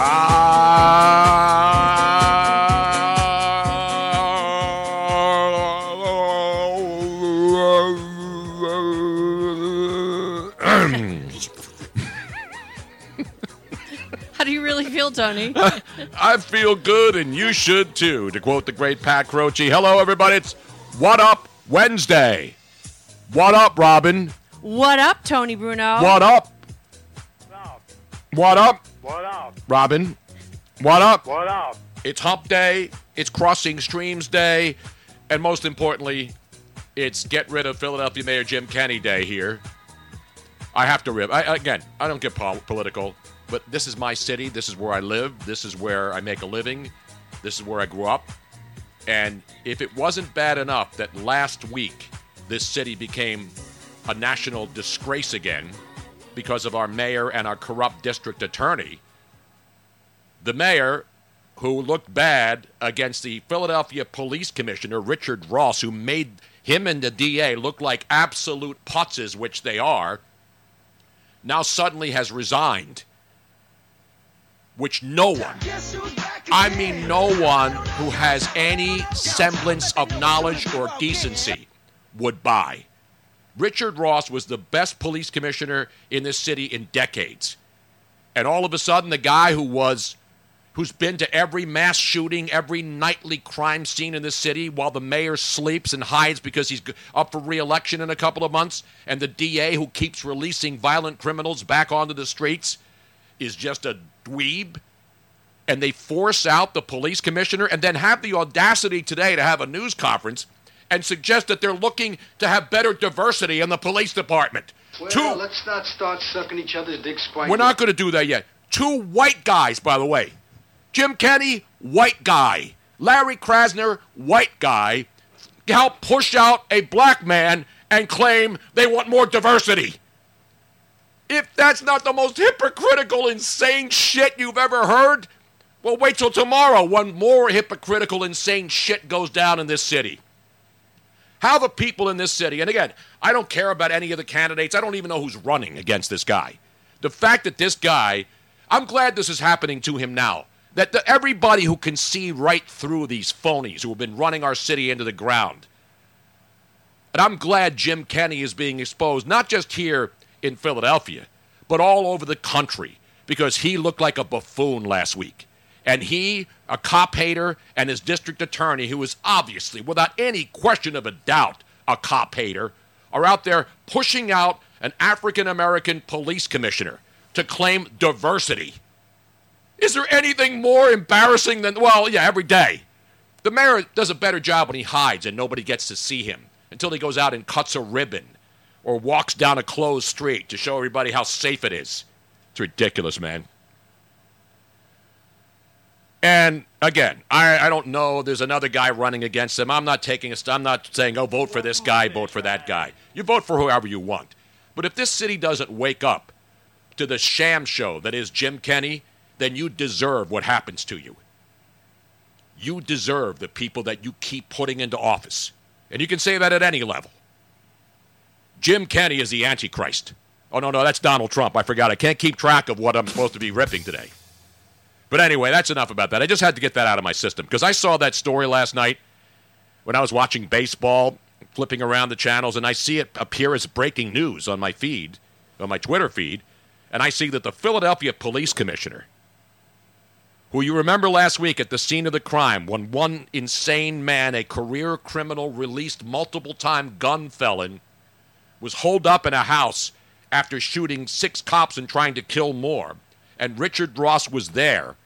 How do you really feel, Tony? I feel good, and you should too. To quote the great Pat Croce, hello everybody. It's What Up Wednesday. What up, Robin? what up, Tony Bruno? What up? What up, What up? Robin? What up? What up? It's Hump Day. It's Crossing Streams Day, and most importantly, it's Get Rid of Philadelphia Mayor Jim Kenney Day here. I have to rib. I, again, I don't get pol- political, but this is my city. This is where I live. This is where I make a living. This is where I grew up. And if it wasn't bad enough that last week this city became a national disgrace again because of our mayor and our corrupt district attorney, the mayor who looked bad against the Philadelphia Police Commissioner, Richard Ross, who made him and the DA look like absolute putzes, which they are, now suddenly has resigned. Which no one, I mean, no one who has any semblance of knowledge or decency would buy. Richard Ross was the best police commissioner in this city in decades. And all of a sudden, the guy who was who's been to every mass shooting, every nightly crime scene in this city while the mayor sleeps and hides because he's up for re-election in a couple of months, and the DA who keeps releasing violent criminals back onto the streets is just a dweeb. And they force out the police commissioner and then have the audacity today to have a news conference and suggest that they're looking to have better diversity in the police department. Well, Two let's not start sucking each other's dicks quite we're not going to do that yet. Two white guys, by the way. Jim Kenney, white guy. Larry Krasner, white guy, help push out a black man and claim they want more diversity. If that's not the most hypocritical, insane shit you've ever heard, well, wait till tomorrow when more hypocritical, insane shit goes down in this city. How the people in this city, and again, I don't care about any of the candidates. I don't even know who's running against this guy. The fact that this guy, I'm glad this is happening to him now. That the, everybody who can see right through these phonies who have been running our city into the ground. And I'm glad Jim Kenney is being exposed, not just here in Philadelphia, but all over the country, because he looked like a buffoon last week. And he, a cop hater, and his district attorney, who is obviously, without any question of a doubt, a cop hater, are out there pushing out an African American police commissioner to claim diversity. Is there anything more embarrassing than, well, yeah, every day. The mayor does a better job when he hides and nobody gets to see him until he goes out and cuts a ribbon or walks down a closed street to show everybody how safe it is. It's ridiculous, man. And again, I, I don't know. There's another guy running against him. I'm not taking I'm not saying, oh, vote for this guy, vote for that guy. You vote for whoever you want. But if this city doesn't wake up to the sham show that is Jim Kenney, then you deserve what happens to you. You deserve the people that you keep putting into office. And you can say that at any level. Jim Kenney is the Antichrist. Oh, no, no, that's Donald Trump. I forgot. I can't keep track of what I'm supposed to be ripping today. But anyway, that's enough about that. I just had to get that out of my system because I saw that story last night when I was watching baseball, flipping around the channels, and I see it appear as breaking news on my feed, on my Twitter feed, and I see that the Philadelphia police commissioner, who you remember last week at the scene of the crime when one insane man, a career criminal, released multiple time gun felon, was holed up in a house after shooting six cops and trying to kill more. And Richard Ross was there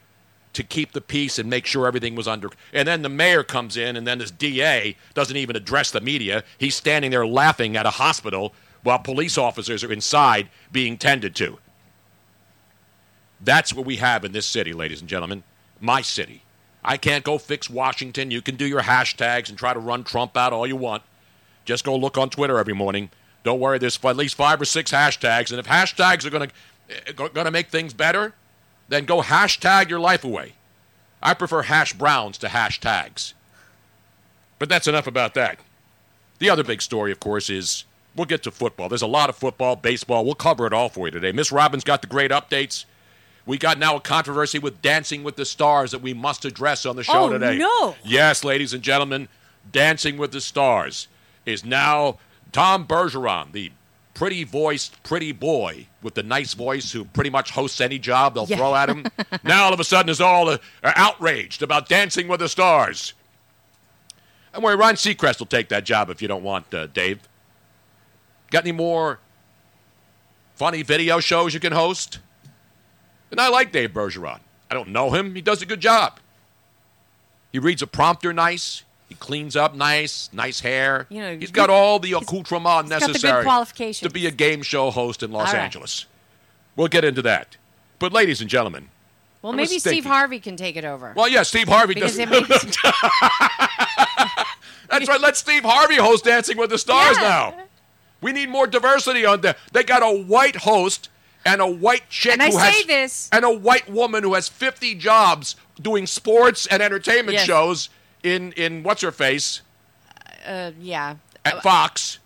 to keep the peace and make sure everything was under. And then the mayor comes in, and then this DA doesn't even address the media. He's standing there laughing at a hospital while police officers are inside being tended to. That's what we have in this city, ladies and gentlemen. My city. I can't go fix Washington. You can do your hashtags and try to run Trump out all you want. Just go look on Twitter every morning. Don't worry, there's at least five or six hashtags, and if hashtags are going to Eh, going to make things better, then go hashtag your life away. I prefer hash browns to hashtags. But that's enough about that. The other big story, of course, is we'll get to football. There's a lot of football, baseball. We'll cover it all for you today. Miss Robbins got the great updates. We got now a controversy with Dancing with the Stars that we must address on the show Oh, today. no. Yes, ladies and gentlemen, Dancing with the Stars is now Tom Bergeron, the pretty voiced, pretty boy with the nice voice who pretty much hosts any job they'll Yeah. throw at him. now all of a sudden is all uh, outraged about Dancing with the Stars. And where Ron Seacrest will take that job if you don't want, uh, Dave. Got any more funny video shows you can host? And I like Dave Bergeron. I don't know him. He does a good job. He reads a prompter nice. He cleans up nice, nice hair. You know, he's got all the accoutrement he's got the good necessary to be a game show host in Los right. Angeles. We'll get into that. But, ladies and gentlemen, Well, I maybe Steve Harvey can take it over. well, yeah, Steve Harvey because does. makes, That's right. Let Steve Harvey host Dancing with the Stars Yeah. now. We need more diversity on there. They got a white host and a white chick And I who has this- and a white woman who has 50 jobs doing sports and entertainment Yes. shows in in what's her face uh, yeah, at Fox.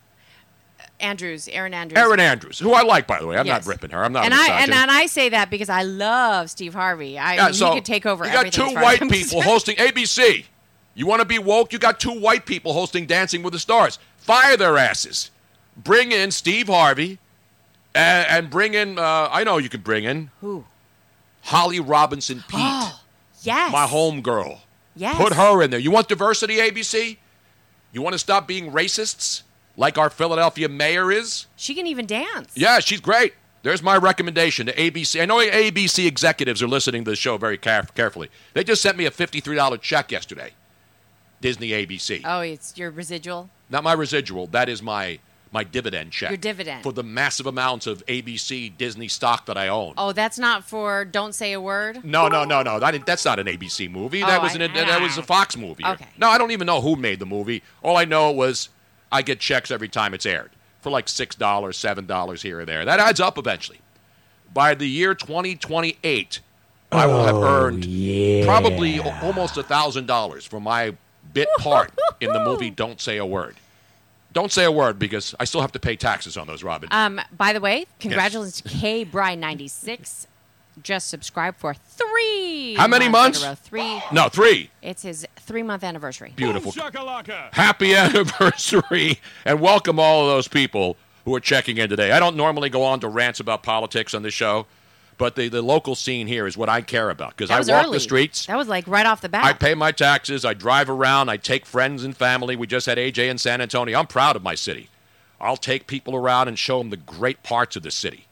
Andrews, Erin Andrews. Erin Andrews, who I like by the way. I'm Yes. not ripping her. I'm not. and I and, and I say that because I love Steve Harvey. I Yeah, mean, so he could take over You got two as far as white people hosting ABC. You want to be woke? You got two white people hosting Dancing with the Stars. Fire their asses. Bring in Steve Harvey, and, and bring in. Uh, I know you can bring in Who? Holly Robinson Peete, Oh, yes. my home girl. Yes. Put her in there. You want diversity, ABC? You want to stop being racists like our Philadelphia mayor is? She can even dance. Yeah, she's great. There's my recommendation to ABC. I know ABC executives are listening to the show very caref- carefully. They just sent me a $53 check yesterday. Disney ABC. Oh, it's your residual. Not my residual. That is my my dividend check. Your dividend. For the massive amounts of ABC Disney stock that I own. Oh, that's not for Don't Say a Word. No, no, no, no. That, that's not an ABC movie. That Oh, was an, I- that was a Fox movie. Okay. No, I don't even know who made the movie. All I know was I get checks every time it's aired for like six dollars, seven dollars here or there. That adds up eventually. By the year 2028, I will have oh, earned probably almost a thousand dollars for my bit part in the movie Don't Say a Word. Don't say a word because I still have to pay taxes on those, Robin. Um, by the way, congratulations to K Bride ninety six. Just subscribed for three. How many months? in a months? row. Three. no, three. It's his three month anniversary. Beautiful. Happy anniversary and welcome all of those people who are checking in today. I don't normally go on to rants about politics on this show, but the, the local scene here is what I care about because I walk early. the streets. That was like right off the bat. I pay my taxes. I drive around. I take friends and family. We just had AJ in San Antonio. I'm proud of my city. I'll take people around and show them the great parts of the city.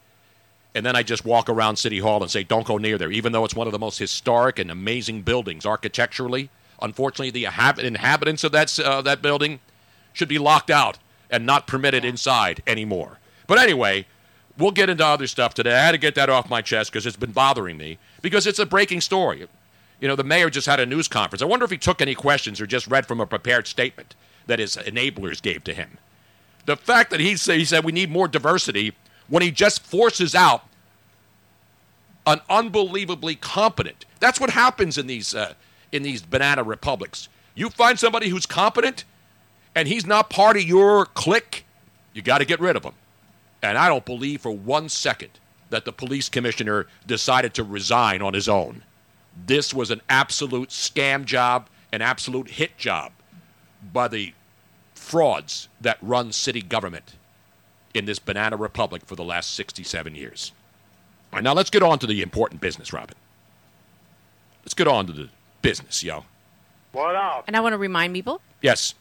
And then I just walk around City Hall and say, don't go near there, even though it's one of the most historic and amazing buildings architecturally. Unfortunately, the inhab- inhabitants of that, uh, that building should be locked out and not permitted inside anymore. But anyway, we'll get into other stuff today. I had to get that off my chest because it's been bothering me because it's a breaking story. You know, the mayor just had a news conference. I wonder if he took any questions or just read from a prepared statement that his enablers gave to him. The fact that he said, he said we need more diversity when he just forces out an unbelievably competent. That's what happens in these uh, in these banana republics. You find somebody who's competent, and he's not part of your clique, you got to get rid of him. And I don't believe for one second that the police commissioner decided to resign on his own. This was an absolute scam job, an absolute hit job by the frauds that run city government in this banana republic for the last 67 years. All right, now let's get on to the important business, Robin. Let's get on to the business, yo. What up? And I want to remind people Yes.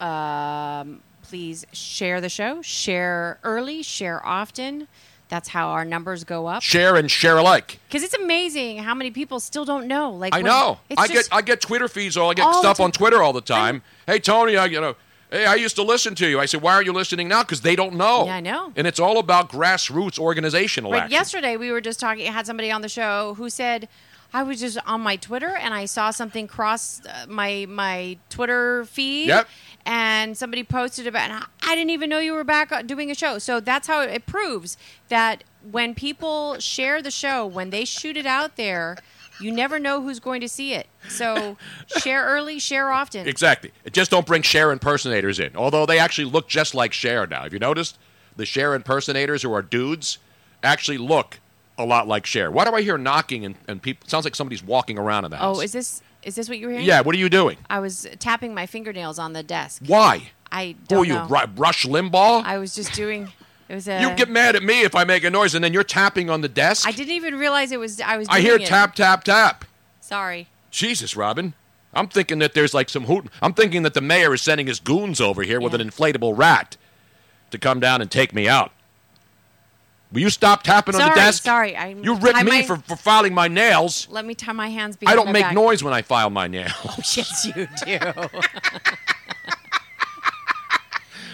um, please share the show, share early, share often. That's how our numbers go up. Share and share alike. Because it's amazing how many people still don't know. Like I know. I get I get Twitter feeds all I get All stuff on Twitter all the time. Hey Tony, I you know, hey, I used to listen to you. I said, why are you listening now? Because they don't know. Yeah, I know. And it's all about grassroots organizational Like action. yesterday, we were just talking. I had somebody on the show who said, "I was just on my Twitter and I saw something cross uh, my my Twitter feed." Yep. And somebody posted about, and I didn't even know you were back uh, doing a show. So that's how it proves that when people share the show, when they shoot it out there, you never know who's going to see it. So share early, share often. Exactly. Just don't bring share impersonators in. Although they actually look just like Cher now. Have you noticed? The Cher impersonators who are dudes actually look a lot like Cher. Why do I hear knocking and, and people? Sounds like somebody's walking around in the house. Oh, is this is this what you were hearing? Yeah. What are you doing? I was tapping my fingernails on the desk. Why? I Who don't are you, know. Ru- Rush Limbaugh? I was just doing. It was a. you get mad at me if I make a noise and then you're tapping on the desk. I didn't even realize it was. I was. I doing hear it. tap, tap, tap. Sorry. Jesus, Robin. I'm thinking that there's like some hoot. I'm thinking that the mayor is sending his goons over here with Yeah. an inflatable rat to come down and take me out. Will you stop tapping on the desk? Sorry. I. You ripped me for, for filing my nails. Let me tie my hands behind I don't make back. noise when I file my nails. Oh, yes, you do.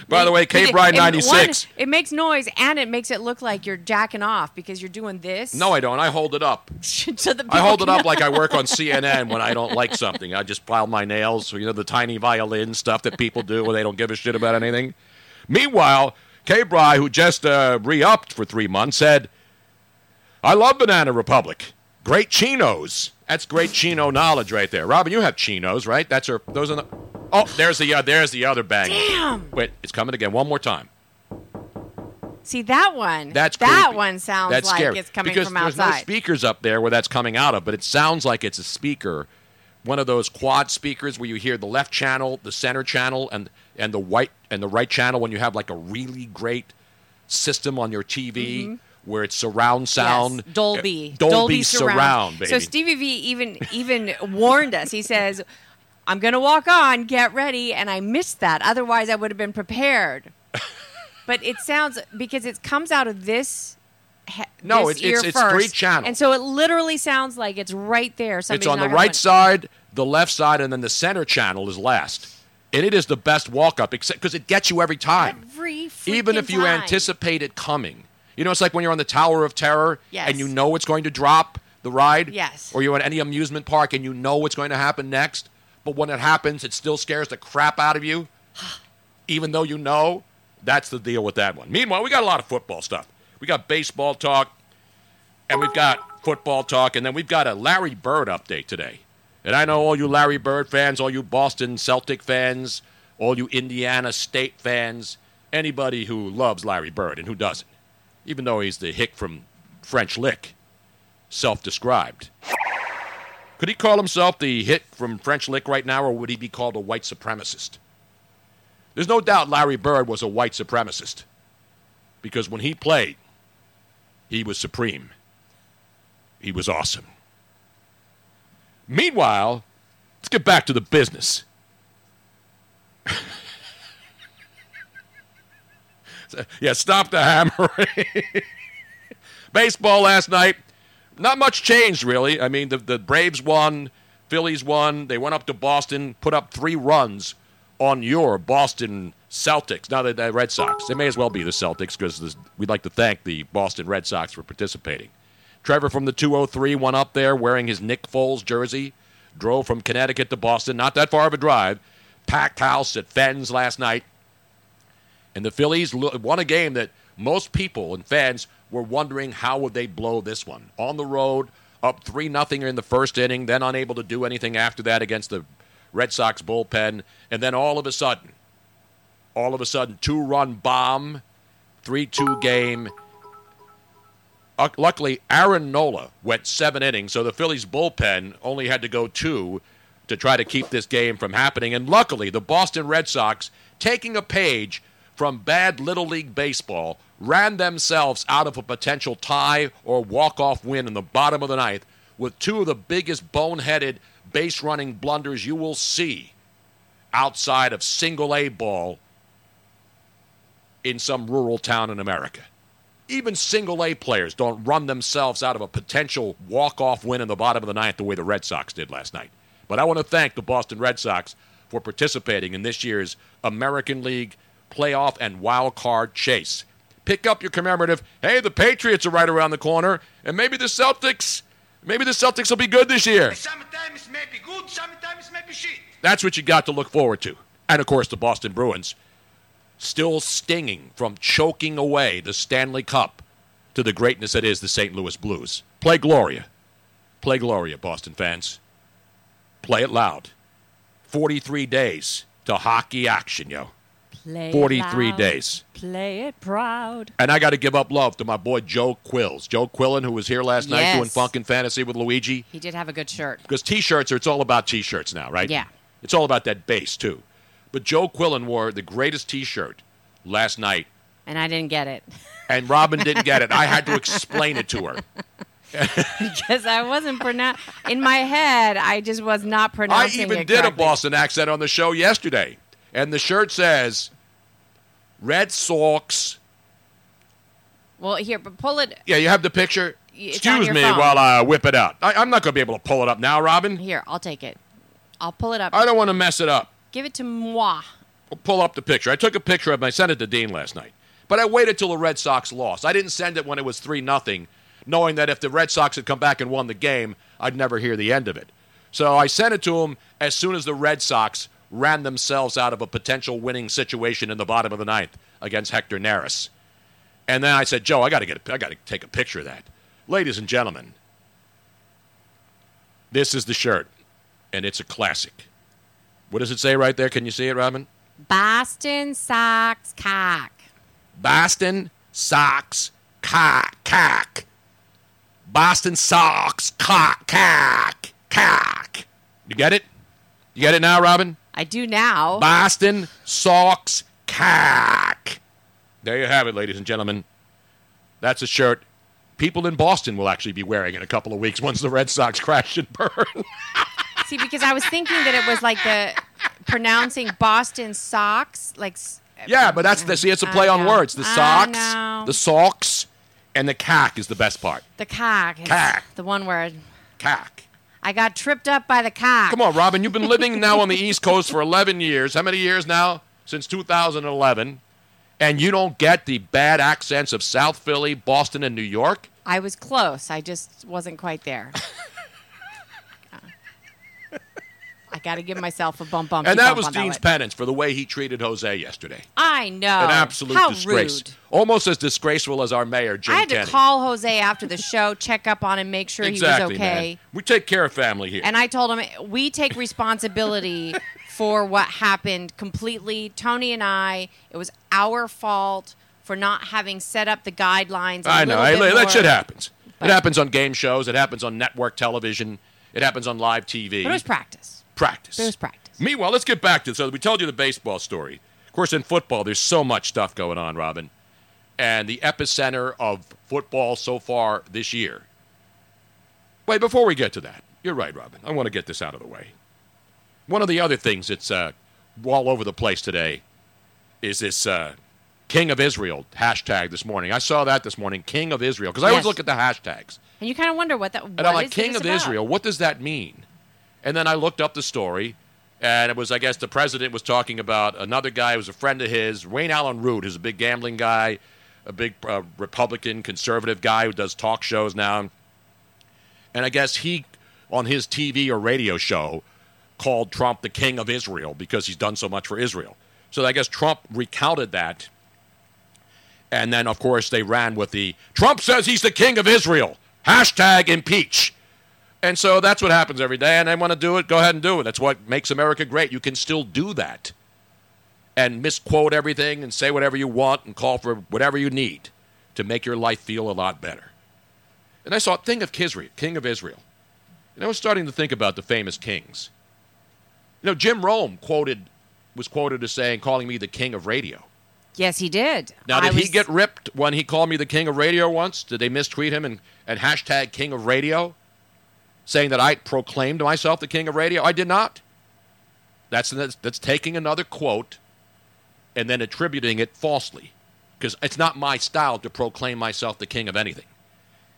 By the way, Bride it- 96. one, it makes noise and it makes it look like you're jacking off because you're doing this. No, I don't. I hold it up. so the I hold it up like I work on CNN when I don't like something. I just file my nails, you know, the tiny violin stuff that people do when they don't give a shit about anything. Meanwhile, K. Bry, who just uh, re upped for three months, said, I love Banana Republic. Great chinos. That's great chino knowledge right there. Robin, you have chinos, right? That's her. Those are the. Oh, there's the uh, there's the other bang. Damn. Wait, it's coming again. One more time. See that one. That's that creepy. one sounds That's like scary. it's coming because from there's outside. no speakers up there where that's coming out of, but it sounds like it's a speaker, one of those quad speakers where you hear the left channel, the center channel, and and the white and the right channel when you have like a really great system on your TV where it's surround sound, Mm-hmm. Yes, Dolby. Uh, Dolby, surround, baby. So Stevie V even even warned us. He says, "I'm going to walk on. Get ready." And I missed that. Otherwise, I would have been prepared. but it sounds because it comes out of this. No, this it's- it's- ear it's first, three channel. and so it literally sounds like it's right there. it's on the right win. side, the left side, and then the center channel is last. And it is the best walk up, except because it gets you every time. Every time. even if you time. anticipate it coming. You know, it's like when you're on the Tower of Terror Yes. and you know it's going to drop the ride. Yes. Or you're at any amusement park and you know what's going to happen next, but when it happens, it still scares the crap out of you, even though you know. That's the deal with that one. Meanwhile, we got a lot of football stuff. We got baseball talk, and we've oh. got football talk, and then we've got a Larry Bird update today. And I know all you Larry Bird fans, all you Boston Celtic fans, all you Indiana State fans, anybody who loves Larry Bird and who doesn't, even though he's the hick from French Lick, self described. Could he call himself the hick from French Lick right now, or would he be called a white supremacist? There's no doubt Larry Bird was a white supremacist because when he played, he was supreme. He was awesome. Meanwhile, let's get back to the business. yeah, stop the hammering. Baseball last night, not much changed really. I mean, the, the Braves won, Phillies won. They went up to Boston, put up three runs on your Boston Celtics. Now the, the Red Sox. They may as well be the Celtics because we'd like to thank the Boston Red Sox for participating. Trevor from the 203 went up there wearing his Nick Foles jersey. Drove from Connecticut to Boston. Not that far of a drive. Packed house at Fens last night. And the Phillies won a game that most people and fans were wondering how would they blow this one. On the road, up 3 nothing in the first inning, then unable to do anything after that against the Red Sox bullpen, and then all of a sudden, all of a sudden, two-run bomb, 3-2 game. Uh, luckily, Aaron Nola went seven innings, so the Phillies bullpen only had to go two to try to keep this game from happening. And luckily, the Boston Red Sox, taking a page from bad Little League baseball, ran themselves out of a potential tie or walk-off win in the bottom of the ninth with two of the biggest boneheaded base running blunders you will see outside of single A ball in some rural town in America. Even single A players don't run themselves out of a potential walk off win in the bottom of the ninth the way the Red Sox did last night. But I want to thank the Boston Red Sox for participating in this year's American League playoff and wild card chase. Pick up your commemorative. Hey, the Patriots are right around the corner, and maybe the Celtics, maybe the Celtics will be good this year. Sometimes maybe good, sometimes maybe shit. That's what you got to look forward to. And of course, the Boston Bruins still stinging from choking away the Stanley Cup to the greatness that is the St. Louis Blues. Play Gloria. Play Gloria, Boston fans. Play it loud. 43 days to hockey action, yo. Play it 43 loud. days. Play it proud. And I got to give up love to my boy Joe Quills. Joe Quillen, who was here last night Yes. doing Funk and Fantasy with Luigi. He did have a good shirt. Because T-shirts are, it's all about T-shirts now, right? Yeah. It's all about that base, too. But Joe Quillen wore the greatest T-shirt last night, And I didn't get it and Robin didn't get it. I had to explain it to her. because I wasn't pronoun In my head, I just was not pronouncing. I even did a. Boston accent on the show yesterday. And the shirt says, Red Sox. Well, here, but pull it. Yeah, you have the picture? It's Excuse me phone. while I whip it out. I, I'm not going to be able to pull it up now, Robin. Here, I'll take it. I'll pull it up. I don't want to mess it up. Give it to moi. Pull up the picture. I took a picture of it. I sent it to Dean last night. But I waited till the Red Sox lost. I didn't send it when it was 3 nothing, knowing that if the Red Sox had come back and won the game, I'd never hear the end of it. So I sent it to him as soon as the Red Sox ran themselves out of a potential winning situation in the bottom of the ninth against Hector Neris. And then I said, Joe, I got to get, got to take a picture of that. Ladies and gentlemen, this is the shirt, and it's a classic. What does it say right there? Can you see it, Robin? Boston Sox cock. Boston Sox cock cock. Boston Sox cock cock cock. You get it? You get it now, Robin? I do now. Boston Sox cock. There you have it, ladies and gentlemen. That's a shirt people in Boston will actually be wearing in a couple of weeks once the Red Sox crash and burn. See, because I was thinking that it was like the pronouncing Boston socks, like. yeah, but that's the see, it's a play on words. The socks, the socks, and the cack is the best part. The cock. is Cock. The one word. Cack. I got tripped up by the cock. Come on, Robin. You've been living now on the East Coast for 11 years. How many years now? Since 2011. And you don't get the bad accents of South Philly, Boston, and New York? I was close. I just wasn't quite there. I got to give myself a bump bump. And that was Dean's one. penance for the way he treated Jose yesterday. I know. An absolute How disgrace. Rude. Almost as disgraceful as our mayor, Jim I had to call Jose after the show, check up on him, make sure exactly, he was okay. man. We take care of family here. And I told him we take responsibility for what happened completely. Tony and I, it was our fault for not having set up the guidelines. I I know. Bit that more. shit happens. But- it happens on game shows. It happens on network television. It happens on live TV. But it was practice. Practice. Was practice. Meanwhile, let's get back to so we told you the baseball story. Of course, in football, there's so much stuff going on, Robin, and the epicenter of football so far this year. Wait, before we get to that, you're right, Robin. I want to get this out of the way. One of the other things that's uh, all over the place today is this uh, King of Israel hashtag this morning. I saw that this morning, King of Israel, because I always look at the hashtags. And you kind of wonder what that. And what I'm like, King of about? Israel, what does that mean? And then I looked up the story, And it was, I guess, the president was talking about another guy who was a friend of his, Wayne Allyn Root, who's a big gambling guy, a big uh, Republican conservative guy who does talk shows now. And I guess he, on his TV or radio show, called Trump the king of Israel because he's done so much for Israel. So I guess Trump recounted that. And then, of course, they ran with the Trump says he's the king of Israel. Hashtag impeach. And so that's what happens every day. And they want to do it, go ahead and do it. That's what makes America great. You can still do that and misquote everything and say whatever you want and call for whatever you need to make your life feel a lot better. And I saw King of Kisri, King of Israel. And I was starting to think about the famous kings. You know, Jim Rome quoted was quoted as saying, calling me the king of radio. Yes, he did. Now, did he get ripped when he called me the king of radio once? Did they mistweet him and, and hashtag king of radio, saying that I proclaimed myself the king of radio? I did not. That's, that's, that's taking another quote and then attributing it falsely. Because it's not my style to proclaim myself the king of anything,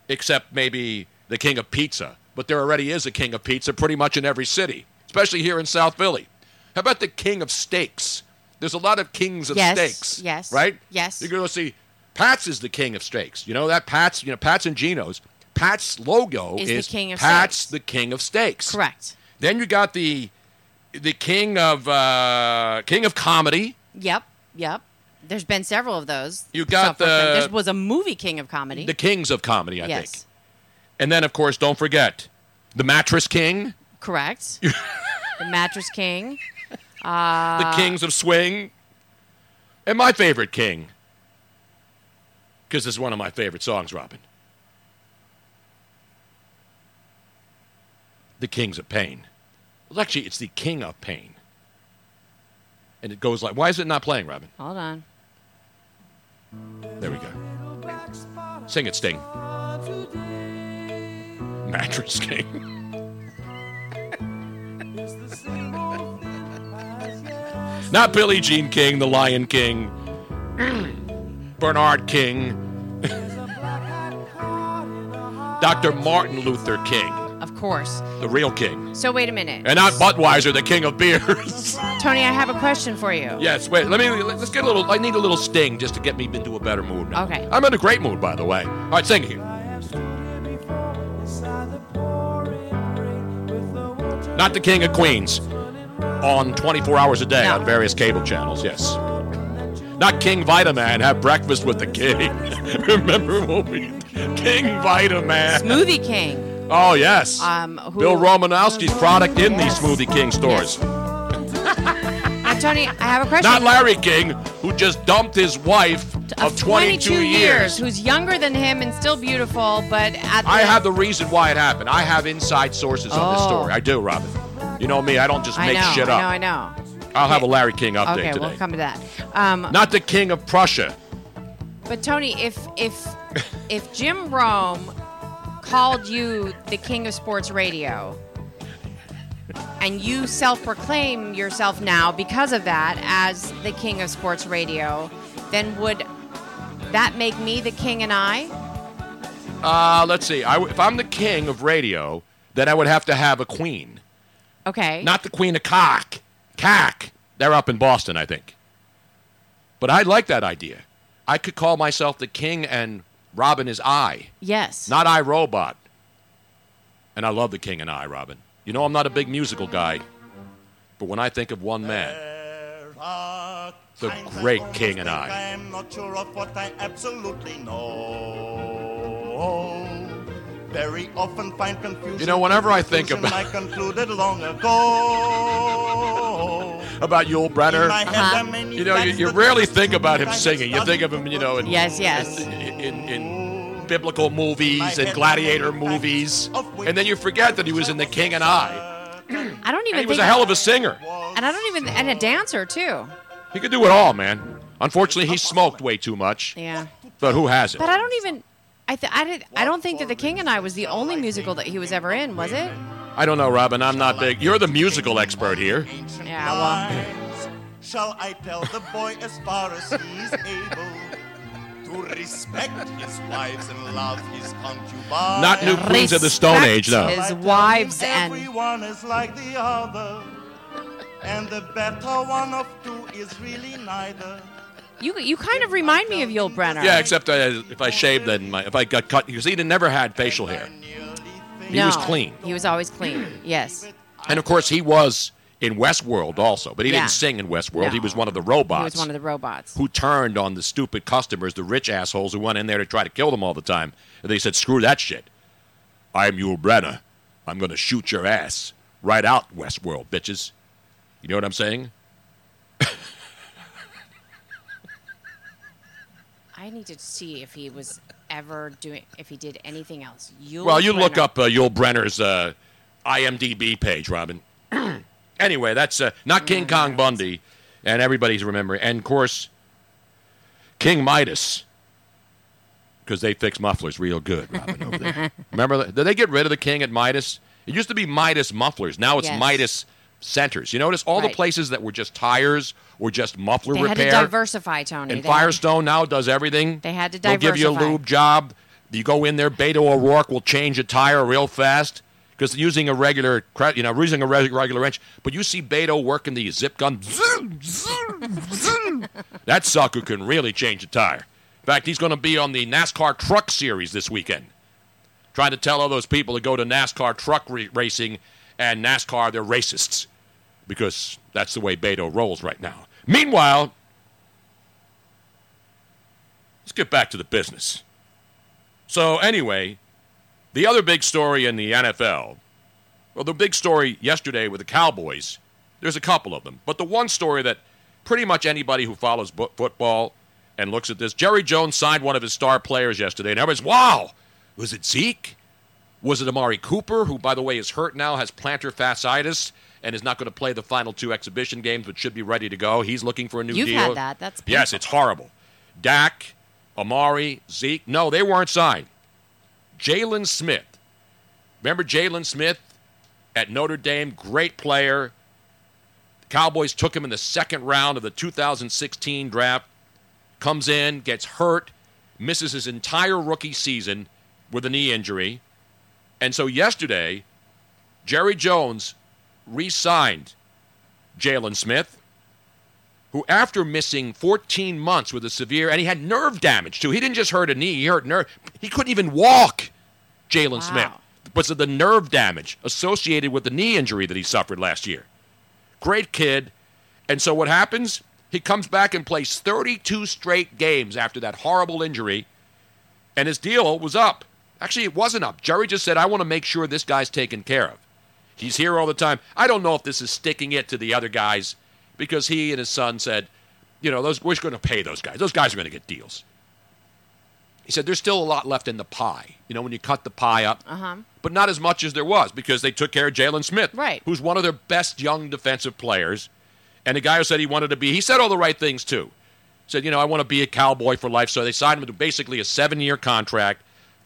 except maybe the king of pizza. But there already is a king of pizza pretty much in every city, especially here in South Philly. How about the king of steaks? There's a lot of kings of Yes, steaks. yes, Right? yes. You're going to see Pat's is the king of steaks. You know that? Pat's, you know, Pat's and Geno's. Pat's logo Is is, the king of Pat's steaks. the king of steaks. Correct. Then you got the the king of uh, king of comedy. Yep. Yep. There's been several of those. You got the- There was a movie King of Comedy. The kings of comedy, I yes. think. And then, of course, don't forget the mattress king, Correct. the Mattress King. Uh, the kings of swing, and my favorite king, because it's one of my favorite songs, Robin. The Kings of Pain. Well, actually, it's the King of Pain. And it goes like, why is it not playing, Robin? Hold on. There we go. Sing it, Sting. Mattress King. Not Billie Jean King, the Lion King, Bernard King, Dr. Martin Luther King, Of course. the real king. So wait a minute. And not Budweiser, the king of beers. Tony, I have a question for you. yes, wait, let me, let's get a little, I need a little sting just to get me into a better mood now. Okay. I'm in a great mood, by the way. All right, sing here. Not the King of Queens on 24 hours a day No. on various cable channels, yes. Not King Vitaman, have breakfast with the king. Remember when we. King Vitaman. Smoothie King. Oh, yes. Um, who, Bill Romanowski's product in these Smoothie King stores. Now, Tony, I have a question. Not Larry King, who just dumped his wife of 22 years. who's younger than him and still beautiful, but at the, I have the reason why it happened. I have inside sources on this Oh. story. I do, Robin. You know me, I don't just make know, shit I up. know, I know. I'll have a Larry King update Okay, today. we'll come to that. Um, Not the king of Prussia. but Tony, if if if Jim Rome called you the king of sports radio, and you self-proclaim yourself now because of that as the king of sports radio, then would that make me the king and I? Uh, let's see. I w if I'm the king of radio, then I would have to have a queen. Okay. Not the queen of cock. Cack. They're up in Boston, I think. But I like that idea. I could call myself the king and Robin is I, yes. not I Robot. And I love the king and I, Robin. You know, I'm not a big musical guy. But when I think of one man, the great king and I. I'm not sure of what I absolutely know. Very often find confusion. You know, whenever I think conclusion about- I concluded long ago. About Yul In Brynner. Uh-huh. there are many You know, you, you rarely think about him singing. You think of him, you know, in, Yes, yes. in, in, in biblical movies and gladiator movies. And then you forget that he was in The King and I. I don't even And he was think a hell of a singer. and I don't even and a dancer too. He could do it all, man. Unfortunately, he smoked way too much. Yeah. But who hasn't? But I don't even. I th- I, did, I don't think that The King and I was the only musical that he was ever in, was it? I don't know, Robin. I'm not big. You're the musical expert here. Yeah, well- Shall I tell the boy as far as he's able to respect his wives and love his concubines? Not New Queens of the Stone Age, though. his Shall I tell him wives and- everyone is like the other. And the better one of two is really neither. You you kind of remind me of Yul Brynner. Yeah, except uh, if I shaved, then my, if I got cut, because he never had facial hair. He no, was clean. He was always clean. Yes. And of course, he was in Westworld also, but he Yeah. didn't sing in Westworld. He was one of the robots. He was one of the robots. who turned on the stupid customers, the rich assholes who went in there to try to kill them all the time. And they said, screw that shit. I'm Yul Brynner. I'm going to shoot your ass right out, Westworld, bitches. You know what I'm saying? I need to see if he was ever doing if he did anything else. Yul well, you look up uh, Yul Brynner's uh, IMDb page, Robin. anyway, that's uh, not King Kong Bundy, and everybody's remembering. And of course, King Midas, because they fix mufflers real good, Robin, over there. Remember, that? did they get rid of the king at Midas? It used to be Midas mufflers. Now it's Yes. Midas centers. You notice all the places that were just tires or just muffler They had to diversify, Tony. And They Firestone now does everything. They had to diversify. They'll give you a lube job. You go in there, Beto O'Rourke will change a tire real fast because using a regular, you know, using a regular wrench. But you see Beto working the zip gun. zoom, zoom, zoom. that sucker can really change a tire. In fact, he's going to be on the NASCAR Truck Series this weekend, trying to tell all those people to go to NASCAR truck re- racing and NASCAR they're racists because that's the way Beto rolls right now. Meanwhile, let's get back to the business. So, anyway, the other big story in the NFL, well, the big story yesterday with the Cowboys, there's a couple of them. But the one story that pretty much anybody who follows bo- football and looks at this, Jerry Jones signed one of his star players yesterday, and everybody's, wow, was it Zeke? Was it Amari Cooper, who, by the way, is hurt now, has plantar fasciitis, and is not going to play the final two exhibition games, but should be ready to go? He's looking for a new You've deal. had that. That's yes, it's horrible. Dak, Amari, Zeke, no, they weren't signed. Jaylon Smith. Remember Jaylon Smith at Notre Dame? Great player. The Cowboys took him in the second round of the 2016 draft. Comes in, gets hurt, misses his entire rookie season with a knee injury. And so yesterday, Jerry Jones re signed Jaylon Smith, who, after missing 14 months with a severe, and he had nerve damage too. He didn't just hurt a knee, he hurt nerve. He couldn't even walk, Jaylon Smith. Because of the nerve damage associated with the knee injury that he suffered last year. Great kid. And so what happens? He comes back and plays 32 straight games after that horrible injury, and his deal was up. Actually, it wasn't up. Jerry just said, I want to make sure this guy's taken care of. He's here all the time. I don't know if this is sticking it to the other guys because he and his son said, you know, those, we're going to pay those guys. Those guys are going to get deals. He said, there's still a lot left in the pie. You know, when you cut the pie up, Uh huh. but not as much as there was because they took care of Jaylon Smith, Right. who's one of their best young defensive players. And the guy who said he wanted to be, he said all the right things too. Said, you know, I want to be a cowboy for life. So they signed him to basically a seven year contract,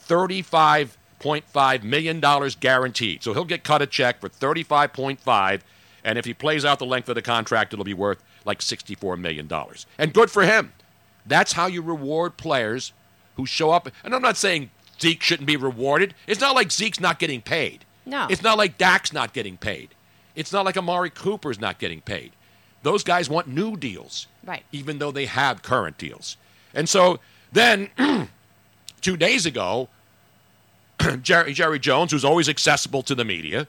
$35.5 million guaranteed. So he'll get cut a check for 35.5 And if he plays out the length of the contract, it'll be worth like $64 million. And good for him. That's how you reward players who show up. And I'm not saying Zeke shouldn't be rewarded. It's not like Zeke's not getting paid. No. It's not like Dak's not getting paid. It's not like Amari Cooper's not getting paid. Those guys want new deals, Right. even though they have current deals. And so then, two days ago, Jerry, Jerry Jones, who's always accessible to the media,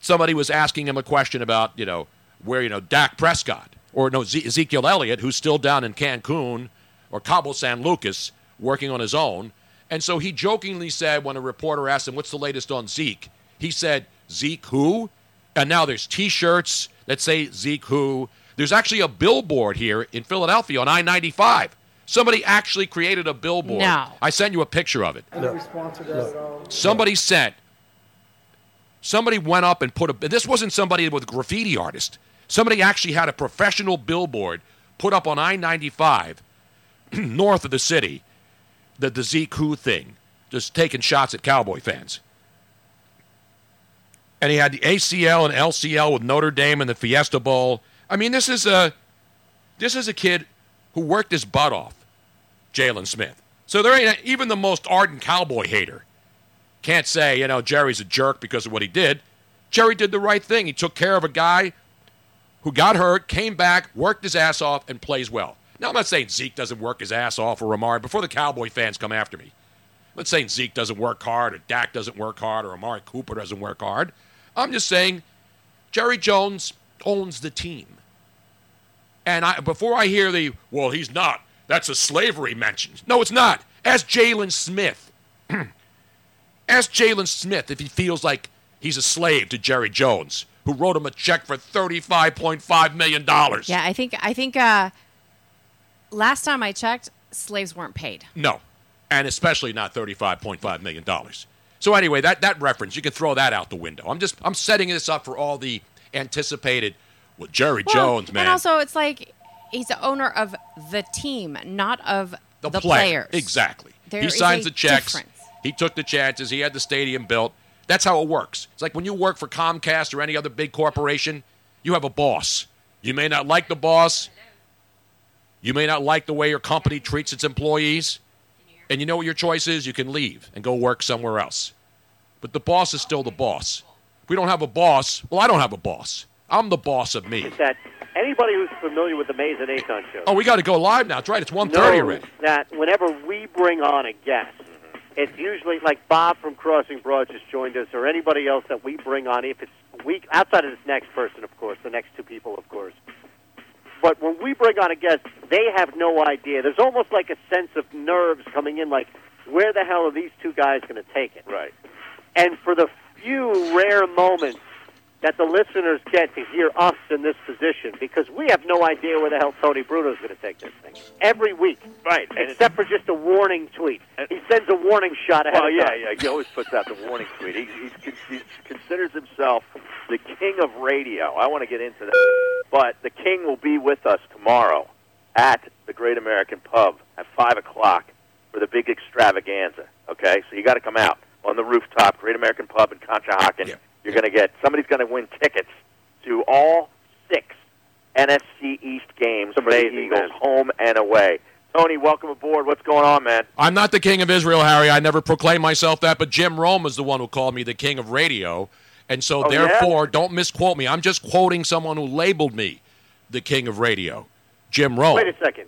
somebody was asking him a question about, you know, where, you know, Dak Prescott or no, Ze- Ezekiel Elliott, who's still down in Cancun or Cabo San Lucas working on his own. And so he jokingly said when a reporter asked him, What's the latest on Zeke? He said, Zeke who? And now there's t shirts that say Zeke who. There's actually a billboard here in Philadelphia on I 95. Somebody actually created a billboard. No. I sent you a picture of it. Any response to that at all? Somebody sent. Somebody went up and put a. This wasn't somebody with a graffiti artist. Somebody actually had a professional billboard put up on I 95 north of the city. The, the Zeke Who thing. Just taking shots at Cowboy fans. And he had the ACL and LCL with Notre Dame and the Fiesta Bowl. I mean, this is a this is a kid who worked his butt off, Jaylon Smith. So there ain't even the most ardent cowboy hater can't say, you know, Jerry's a jerk because of what he did. Jerry did the right thing. He took care of a guy who got hurt, came back, worked his ass off, and plays well. Now, I'm not saying Zeke doesn't work his ass off or Amari before the Cowboy fans come after me. I'm not saying Zeke doesn't work hard or Dak doesn't work hard or Amari Cooper doesn't work hard. I'm just saying Jerry Jones owns the team. And I, before I hear the, well, he's not, that's a slavery mention. No, it's not. Ask Jaylon Smith. Ask Jaylon Smith if he feels like he's a slave to Jerry Jones, who wrote him a check for $35.5 million. Yeah, I think I think uh, last time I checked, slaves weren't paid. No, and especially not $35.5 million. So anyway, that, that reference, you can throw that out the window. I'm just, I'm setting this up for all the anticipated, well, Jerry Well, Jones, man. And also, it's like he's the owner of the team, not of the, player. players. Exactly. There he signs the checks. difference. He took the chances. He had the stadium built. That's how it works. It's like when you work for Comcast or any other big corporation, you have a boss. You may not like the boss. You may not like the way your company treats its employees. And you know what your choice is? You can leave and go work somewhere else. But the boss is still the boss. If we don't have a boss, well, I don't have a boss. I'm the boss of me. that anybody who's familiar with the Mayes and Aton show Oh, we got to go live now. That's right. It's 1.30 knows already. that whenever we bring on a guest, it's usually like Bob from Crossing Broad just joined us, or anybody else that we bring on. If it's week outside of this next person, of course, the next two people, of course. But when we bring on a guest, they have no idea. There's almost like a sense of nerves coming in, like where the hell are these two guys going to take it? Right. And for the few rare moments that the listeners get to hear us in this position, because we have no idea where the hell Tony Bruno is going to take this thing. Every week. Right. And Except for just a warning tweet. He sends a warning shot ahead Well, of yeah, time. yeah. He always puts out the warning tweet. He, he's, con- he considers himself the king of radio. I want to get into that, but the king will be with us tomorrow at the Great American Pub at five o'clock for the big extravaganza. Okay, so you got to come out on the rooftop, Great American Pub in Conshohocken. You're going to get somebody's going to win tickets to all six NFC East games for the amazing, Eagles, man. home and away. Tony, welcome aboard. What's going on, man? I'm not the king of Israel, Harry. I never proclaimed myself that, but Jim Rome was the one who called me the king of radio. And so, Oh, yeah? therefore, don't misquote me. I'm just quoting someone who labeled me the king of radio, Jim Rome. Wait a second.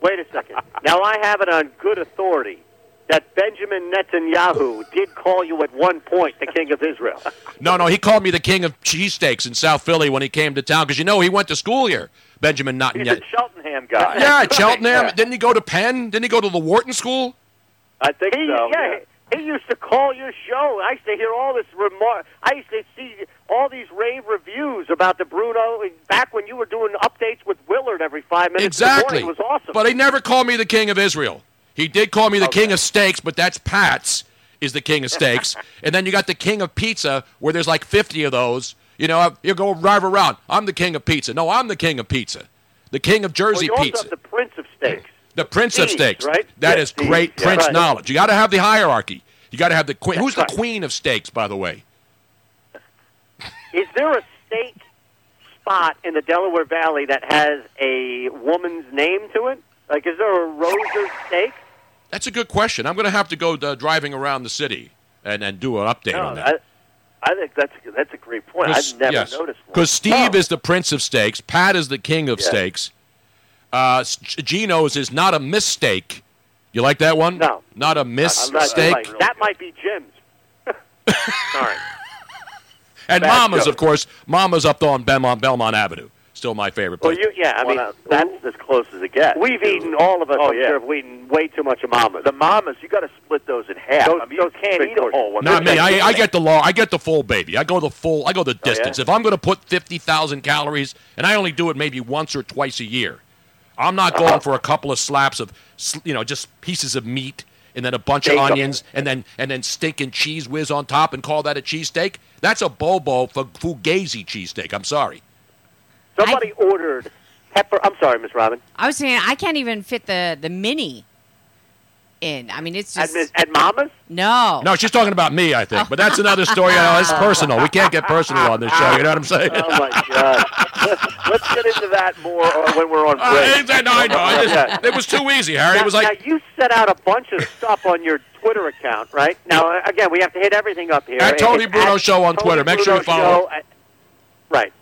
Wait a second. now I have it on good authority that Benjamin Netanyahu did call you at one point the king of Israel. No, no, he called me the king of cheesesteaks in South Philly when he came to town because you know he went to school here, Benjamin He's a Cheltenham guy. Yeah, Right, Cheltenham. yeah. Didn't he go to Penn? Didn't he go to the Wharton School? I think He, so. yeah, he used to call your show. I used to hear all this remark. I used to see all these rave reviews about the Bruno back when you were doing updates with Willard every five minutes. Exactly. It was awesome. But he never called me the king of Israel. He did call me the king of steaks, but that's Pat's is the king of steaks. and then you got the king of pizza, where there's like 50 of those. You know, you go drive around. I'm the king of pizza. No, I'm the king of pizza. The king of Jersey well, you pizza. the Prince of Steaks. The Prince of Steaks. right? That Yeah, is Steve's, great yeah. Prince Right. knowledge. You got to have the hierarchy. You got to have the queen. Who's the queen of steaks, by the way? Is there a steak spot in the Delaware Valley that has a woman's name to it? Like, is there a Roser steak? That's a good question. I'm going to have to go uh, driving around the city and, and do an update No, on that. I, I think that's that's a great point. I've never noticed one. Because Steve is the prince of steaks, Pat is the king of Yeah. steaks. Uh, S- Geno's is not a mistake. You like that one? No. Not a mistake. not- like, that might be Jim's. Sorry. and Bad Mama's, joke. of course. Mama's up on Belmont, Belmont Avenue. Still my favorite Well, you, yeah, I Well, mean, now, that's as close as it gets. we've eaten, all of us, Oh, I'm yeah. sure, have eaten way too much of Mama's. The mamas, you got to split those in half. Those- I mean, those you can't eat a whole one. Not me. They're I, I get the law. I get the full baby. I go the full. I go the Oh, yeah? distance. If I'm going to put fifty thousand calories, and I only do it maybe once or twice a year, I'm not Uh-huh. going for a couple of slaps of, you know, just pieces of meat and then a bunch of Steak-umm. onions and then and then stinking cheese whiz on top and call that a cheesesteak. That's a bobo for fugazi cheesesteak. I'm sorry. Somebody ordered pepper. I'm sorry, Miss Robin. I was saying I can't even fit the the mini in. I mean, it's At, just Miss- at Mama's? no. No, she's talking about me, I think. But that's another story. You know, it's personal. We can't get personal on this show. You know what I'm saying? Oh my God! Let's get into that more uh, when we're on Uh, break. exactly. no, I know. I just- Yeah. It was too easy, Harry. It was like now, you set out a bunch of stuff on your Twitter account, right? Now, uh, again, we have to hit everything up here. At Tony It's Bruno at Show on Tony Twitter. Make sure you follow. Show at- right.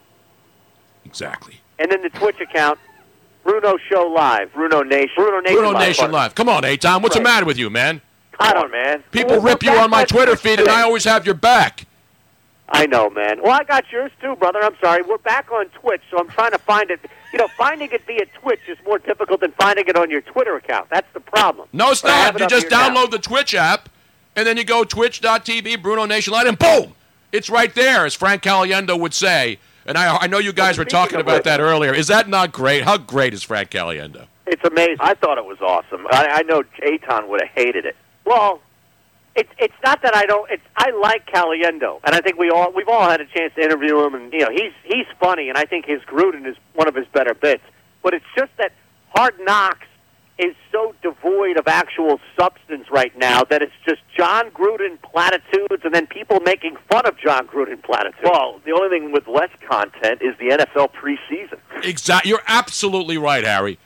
Exactly. and then the Twitch account, Bruno Show Live. Bruno Nation. Bruno Nation. Bruno Live. Nation Live. Come on, Aton. What's the matter with you, man? I don't, man. People Well, rip you on my Twitter Twitch feed, and. I always have your back. I know, man. Well, I got yours too, brother. I'm sorry. We're back on Twitch, so I'm trying to find it. You know, finding it via Twitch is more difficult than finding it on your Twitter account. That's the problem. No, it's But I have not. it You just here now. download the Twitch app, and then you go twitch.tv, Bruno Nation Live, and boom! It's right there, as Frank Caliendo would say. And I, I know you guys were talking about which- that earlier. Is that not great? How great is Frank Caliendo? It's amazing. I thought it was awesome. I, I know Aton would have hated it. Well, it's it's not that I don't. It's I like Caliendo, and I think we all we've all had a chance to interview him, and you know he's he's funny, and I think his Gruden is one of his better bits. But it's just that Hard Knocks is so devoid of actual substance right now that it's just Jon Gruden platitudes, and then people making fun of Jon Gruden platitudes. Well, the only thing with less content is the NFL preseason. Exactly. You're absolutely right, Harry.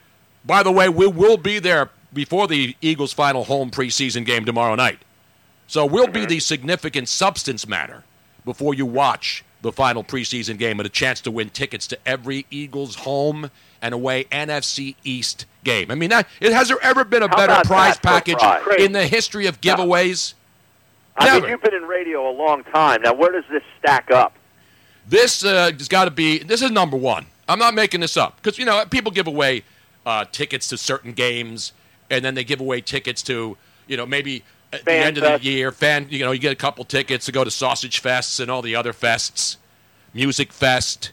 By the way, we will be there before the Eagles' final home preseason game tomorrow night. So we'll be the significant substance matter before you watch the final preseason game and a chance to win tickets to every Eagles home and away NFC East game. I mean, that, it has there ever been a How better prize that for a package prize? in the history of giveaways? I Never. mean, you've been in radio a long time. Now, where does this stack up? This uh, has got to be. This is number one. I'm not making this up because you know people give away uh, tickets to certain games, and then they give away tickets to you know maybe at the Fan end of the year. Fan, you know, you get a couple tickets to go to sausage fests and all the other fests, music fest,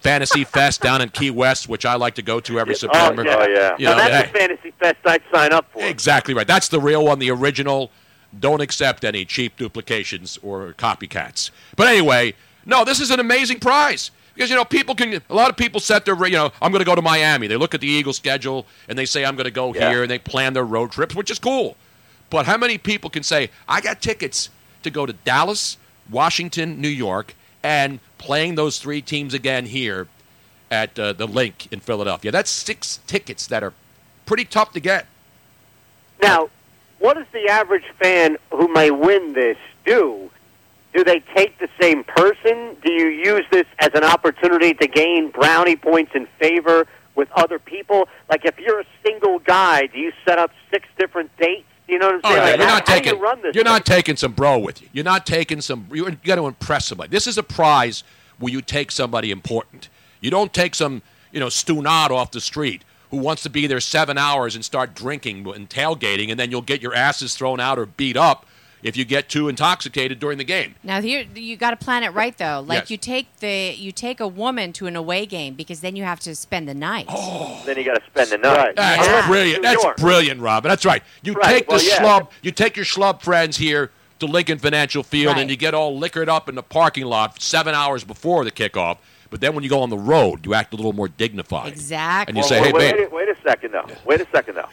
fantasy fest down in Key West, which I like to go to every oh, September. Oh, yeah. Oh, yeah. You know, that's hey, a fantasy fest I'd sign up for. Exactly right. That's the real one, the original. Don't accept any cheap duplications or copycats. But anyway, no, this is an amazing prize because you know people can. A lot of people set their, you know, I'm going to go to Miami. They look at the Eagles schedule and they say I'm going to go Yeah. here, and they plan their road trips, which is cool. But how many people can say I got tickets to go to Dallas, Washington, New York, and playing those three teams again here at uh, the Linc in Philadelphia? That's six tickets that are pretty tough to get. Now, what does the average fan who may win this do? Do they take the same person? Do you use this as an opportunity to gain brownie points in favor with other people? Like if you're a single guy, do you set up six different dates? You know what I'm saying? yeah, Like, you're not taking. you run this You're not taking some bro with you. You're not taking some. You got to impress somebody. This is a prize where you take somebody important. You don't take some, you know, stunad off the street who wants to be there seven hours and start drinking and tailgating, and then you'll get your asses thrown out or beat up if you get too intoxicated during the game. Now here you got to plan it right though. Like Yes. you take the you take a woman to an away game because then you have to spend the night. Oh. Then you got to spend the night. That's Yeah. brilliant. New That's brilliant, Robin. That's right. You Right. take the Well, yeah. schlub. You take your schlub friends here to Lincoln Financial Field, Right. and you get all liquored up in the parking lot seven hours before the kickoff. But then when you go on the road, you act a little more dignified. Exactly. And you Well, say, wait, "Hey, wait, babe." wait, wait a second though. Wait a second though.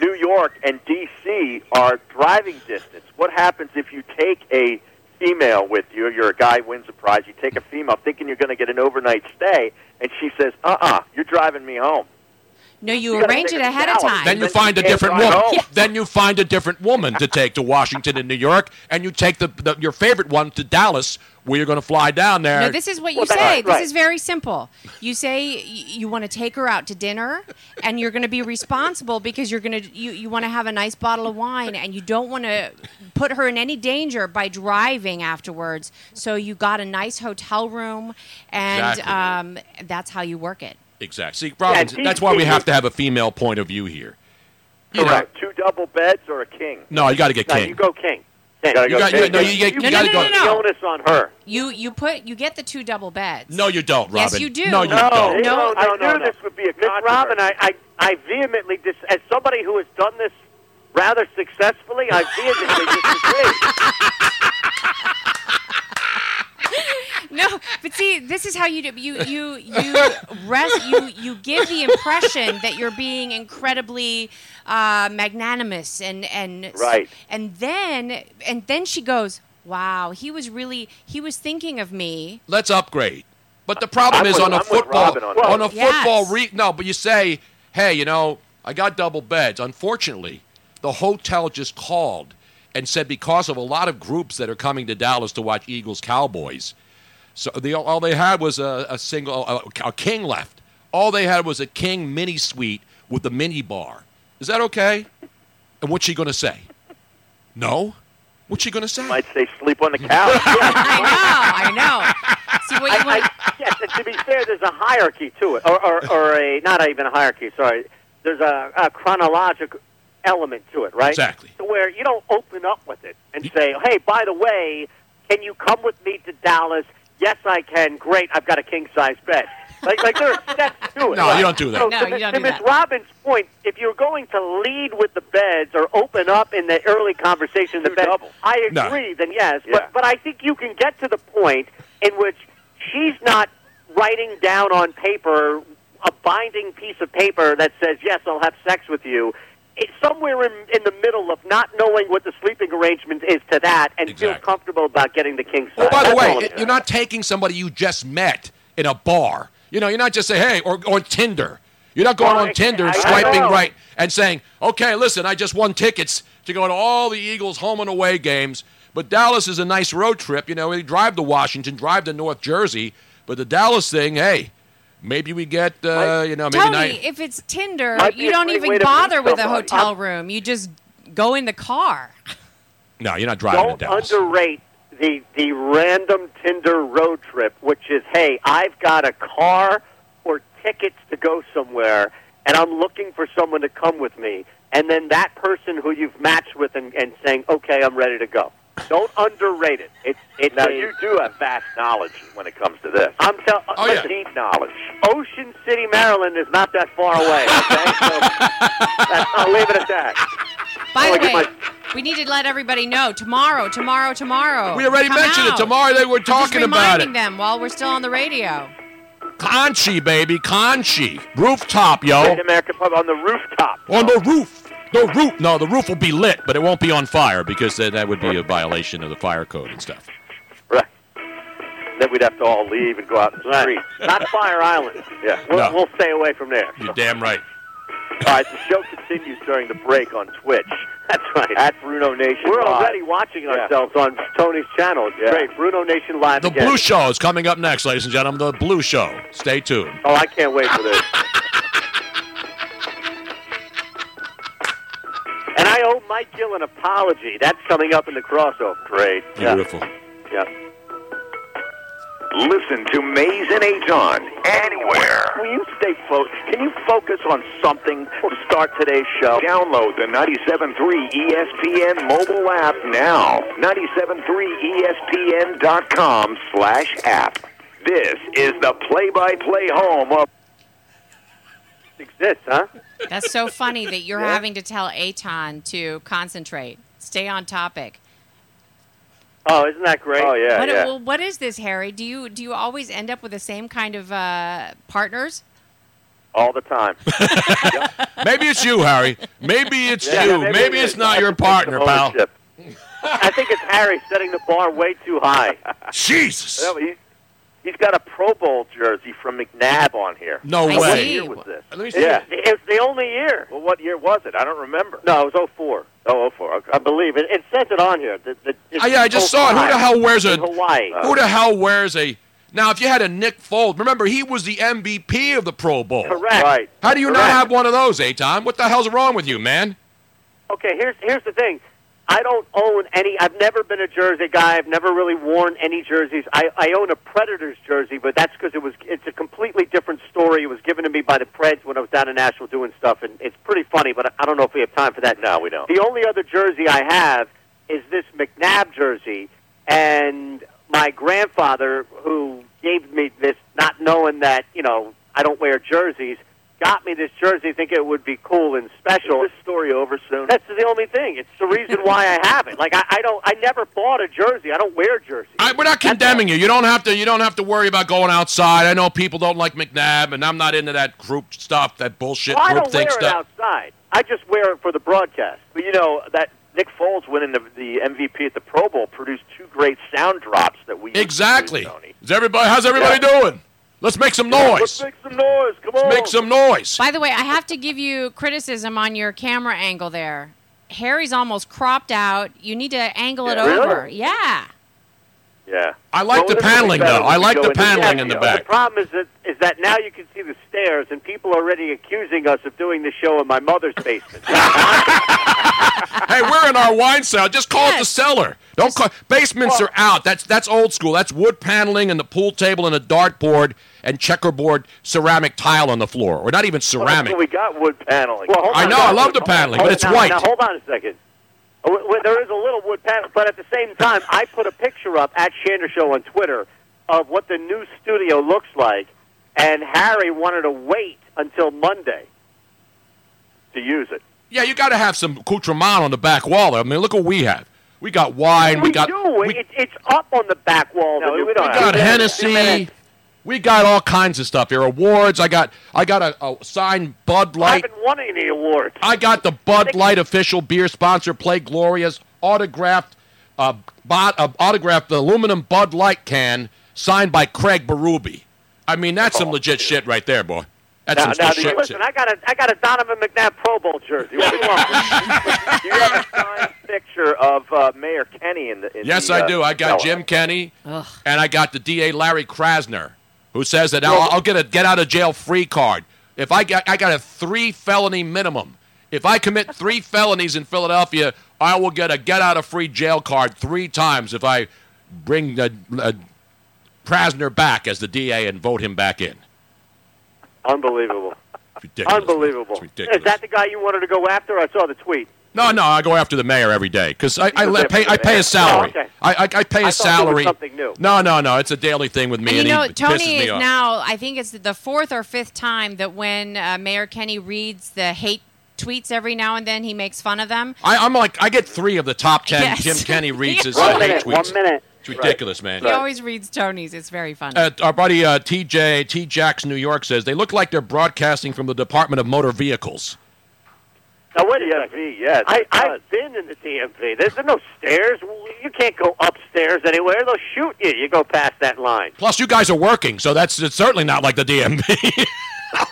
New York and D.C. are driving distance. What happens if you take a female with you? You're a guy wins a prize. You take a female thinking you're going to get an overnight stay, and she says, "Uh-uh, you're driving me home." No, you, You arrange it it ahead of time. Then you Then find a you can't different woman. home. Yes. Then you find a different woman to take to Washington and New York, and you take the, the your favorite one to Dallas, where you're going to fly down there. No, this is what you Well, say. right, This right. is very simple. You say y- you want to take her out to dinner, and you're going to be responsible because you're going to you, you want to have a nice bottle of wine, and you don't want to put her in any danger by driving afterwards. So you got a nice hotel room, and Exactly. um, that's how you work it. exactly. See, Robin, Yeah, that's why we have to have a female point of view here. You know, Correct. Two double beds or a king? no, you got to get No, king. you go king. You gotta You go got- king. you- no, you get- you No, no, gotta no, go. no, no. The onus on her. You you put you get the two double beds. No, you don't, Robin. Yes, you do. No, you No, don't. No, no, I no, knew no. this would be a Miss Robin. I, I, I vehemently dis- as somebody who has done this rather successfully, I vehemently disagree. No, but see, this is how you do. You you you rest. You you give the impression that you're being incredibly uh, magnanimous and and Right. And then and then she goes, "Wow, he was really he was thinking of me." Let's upgrade. But the problem I'm is with- on a I'm football on on a football Yes. re- no, but you say, "Hey, you know, I got double beds." Unfortunately, the hotel just called and said because of a lot of groups that are coming to Dallas to watch Eagles Cowboys, So the, all they had was a, a single, a, a king left. All they had was a king mini suite with the mini bar. Is that okay? And what's she going to say? No? What's she going to say? Might say sleep on the couch. I know, I know. See what you I, want. I, yes, and to be fair, there's a hierarchy to it, or, or, or a not even a hierarchy. Sorry, there's a, a chronological element to it, right? Exactly. To where you don't open up with it and say, "Hey, by the way, can you come with me to Dallas?" Yes, I can. Great, I've got a king size bed. Like, like there are steps to it. No, you don't do that. So No, to, you don't to do Ms. that. Robbins' point, if you're going to lead with the beds or open up in the early conversation the bed, doubles. I No. agree. Then yes, Yeah. but but I think you can get to the point in which she's not writing down on paper a binding piece of paper that says yes, I'll have sex with you. It's somewhere in, in the middle of not knowing what the sleeping arrangement is to that, and feel comfortable about getting the king size. Well, by the That's way, it- you're not taking somebody you just met in a bar. You know, you're not just saying, hey, or, or Tinder. You're not going Well, on I- Tinder and swiping right and saying, okay, listen, I just won tickets to go to all the Eagles home and away games. But Dallas is a nice road trip. You know, we drive to Washington, drive to North Jersey. But the Dallas thing, hey, maybe we get, uh, you know, maybe Tony, night. if it's Tinder, Might be you a don't great even to meet bother with a somebody. hotel room. You just go in the car. No, you're not driving to Don't Dallas. underrate the the random Tinder road trip, which is, hey, I've got a car or tickets to go somewhere, and I'm looking for someone to come with me. And then that person who you've matched with and, and saying, okay, I'm ready to go. Don't underrate it. It's it's Now a, you do have vast knowledge when it comes to this. I'm telling. Oh, yeah. Deep knowledge. Ocean City, Maryland is not that far away. Okay, so that's, I'll leave it at that. By the way, my- we need to let everybody know tomorrow, tomorrow, tomorrow. we already Come mentioned out. it. Tomorrow they were I'm just talking about it. reminding them while we're still on the radio. Conchi, baby, Conchi. Rooftop, yo. Great American Pub on the rooftop. On the roof. The roof. No, the roof will be lit, but it won't be on fire because then that would be a violation of the fire code and stuff. Right. Then we'd have to all leave and go out in the Right. street. Not Fire Island. Yeah. We'll, No. we'll stay away from there. You're damn right. All right, the show continues during the break on Twitch. That's right. At Bruno Nation We're Live. already watching Yeah. ourselves on Tony's channel. It's Yeah. great. Bruno Nation Live The again. Blue Show is coming up next, ladies and gentlemen. The Blue Show. Stay tuned. Oh, I can't wait for this. Mike Gill an apology. That's coming up in the crossover. Great. Beautiful. Yeah. Listen to Mayes and Aton anywhere. Will you stay focused? Can you focus on something to start today's show? Download the 97.3 ESPN mobile app now. 97.3ESPN.com slash app. This is the play-by-play home of Exists, huh? That's so funny that you're having to tell Aton to concentrate, stay on topic. Oh, isn't that great? Oh yeah, what, yeah. well, what is this, Harry? Do you do you always end up with the same kind of uh, partners? All the time. Maybe it's you, Harry. Maybe it's Yeah, you. maybe Maybe, it it's not your partner, pal. I think it's Harry setting the bar way too high. Jesus. No, he, he's got a Pro Bowl jersey from McNabb on here. No I What way. see. year was this? Let me see. Yeah. It's the only year. Well, what year was it? I don't remember. No, it was 04. Oh, 04. Okay. I believe it. It says it on here. The, the, it's Oh, yeah, I just saw it. Who the hell wears a in Hawaii? Uh, who the hell wears a Now, if you had a Nick Foles, remember he was the MVP of the Pro Bowl. Correct. Right. How do you not Correct. have one of those, eh, Aton? What the hell's wrong with you, man? Okay, here's here's the thing. I don't own any. I've never been a jersey guy. I've never really worn any jerseys. I, I own a Predators jersey, but that's because it was. It's a completely different story. It was given to me by the Preds when I was down in Nashville doing stuff, and it's pretty funny. But I don't know if we have time for that. No, we don't. The only other jersey I have is this McNabb jersey, and my grandfather, who gave me this, not knowing that you know I don't wear jerseys, got me this jersey, thinking it would be cool and special. Is this story over soon? That's the only thing. It's the reason why I have it. Like I, I don't. I never bought a jersey. I don't wear jerseys. I, we're not condemning you. You don't have to. You don't have to worry about going outside. I know people don't like McNabb, and I'm not into that group stuff, that bullshit Well, I group don't wear it outside. I just wear it for the broadcast. But you know that Nick Foles winning the, the MVP at the Pro Bowl produced two great sound drops that we used to Exactly. use, Tony. Is everybody? How's everybody doing? Let's make some noise. Let's make some noise. Come on. Let's make some noise. By the way, I have to give you criticism on your camera angle there. Harry's almost cropped out. You need to angle it Yeah, really? over. Yeah. Yeah. I like Well, the this will be paneling, though. I like the into paneling in the back. The problem is that is that now you can see the stairs, and people are already accusing us of doing the show in my mother's basement. hey, we're in our wine cellar. Just call it the cellar. Don't call basements are out. That's that's old school. That's wood paneling and the pool table and a dartboard and checkerboard ceramic tile on the floor, or not even ceramic. Well, we got wood paneling. Well, hold I on, know, I love the paneling, hold- but it's now- white. Now hold on a second. Uh, w- w- There is a little wood panel, but at the same time, I put a picture up at Shander Show on Twitter of what the new studio looks like, and Harry wanted to wait until Monday to use it. Yeah, you got to have some accoutrement on the back wall. I mean, look what we have. We got wine. we, We got do. it, it's up on the back wall. No, we we got. Hennessy. We got all kinds of stuff here. Awards. I got I got a, a signed Bud Light. I haven't won any awards. I got the Bud Light official beer sponsor, Play Gloria, autographed, uh, bot, uh, autographed aluminum Bud Light can signed by Craig Berube. I mean, that's some legit shit right there, boy. That's Now, some now, shit. listen, I got a I got a Donovan McNabb Pro Bowl jersey. What do you want? Do you have a signed picture of uh, Mayor Kenney in the? In Yes, the, I uh, do. I got cellar? Jim Kenney, and I got the DA Larry Krasner, who says that I'll, I'll get a get out of jail free card if I get I got a three felony minimum. If I commit three felonies in Philadelphia, I will get a get out of free jail card three times if I bring the, uh, Krasner back as the DA and vote him back in. Unbelievable. Ridiculous. Unbelievable. ridiculous. Is that the guy you wanted to go after? I saw the tweet. No, no, I go after the mayor every day because I, I, You go let- pay after I pay a salary. Oh, okay. I, I, I pay a I thought there was salary. something new. No, no, no. It's a daily thing with me, And and, you know, he Tony me is off. now, I think it's the fourth or fifth time that when uh, Mayor Kenney reads the hate tweets every now and then, he makes fun of them. I, I'm like, I get three of the top ten. Yes. Jim Kenney reads his One uh, hate minute, tweets. one minute. It's ridiculous, man. He always reads Tony's. It's very funny. Uh, our buddy uh, TJ T Jacks New York says they look like they're broadcasting from the Department of Motor Vehicles. Now wait a second. DMV, yes, I, I've been in the DMV. There's no stairs. You can't go upstairs anywhere. They'll shoot you. You go past that line. Plus, you guys are working, so that's it's certainly not like the DMV.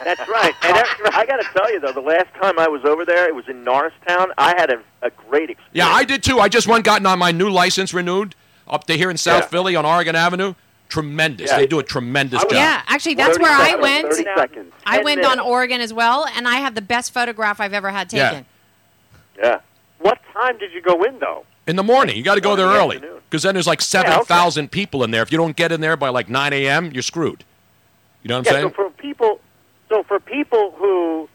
That's right. And that's I got to tell you though, the last time I was over there, it was in Norristown. I had a, a great experience. yeah, I did too. I just went gotten on my new license renewed up to here in South Yeah. Philly on Oregon Avenue. Tremendous. Yeah. They do a tremendous job. yeah, actually, that's 30 where I went. 30 seconds. I 10 went on. Oregon as well, and I have the best photograph I've ever had taken. Yeah. yeah. What time did you go in though? In the morning, you got to go there the early because then there's like seven thousand people in there. If you don't get in there by like nine a.m., you're screwed. You know what I'm yeah, saying? so for people, so for people who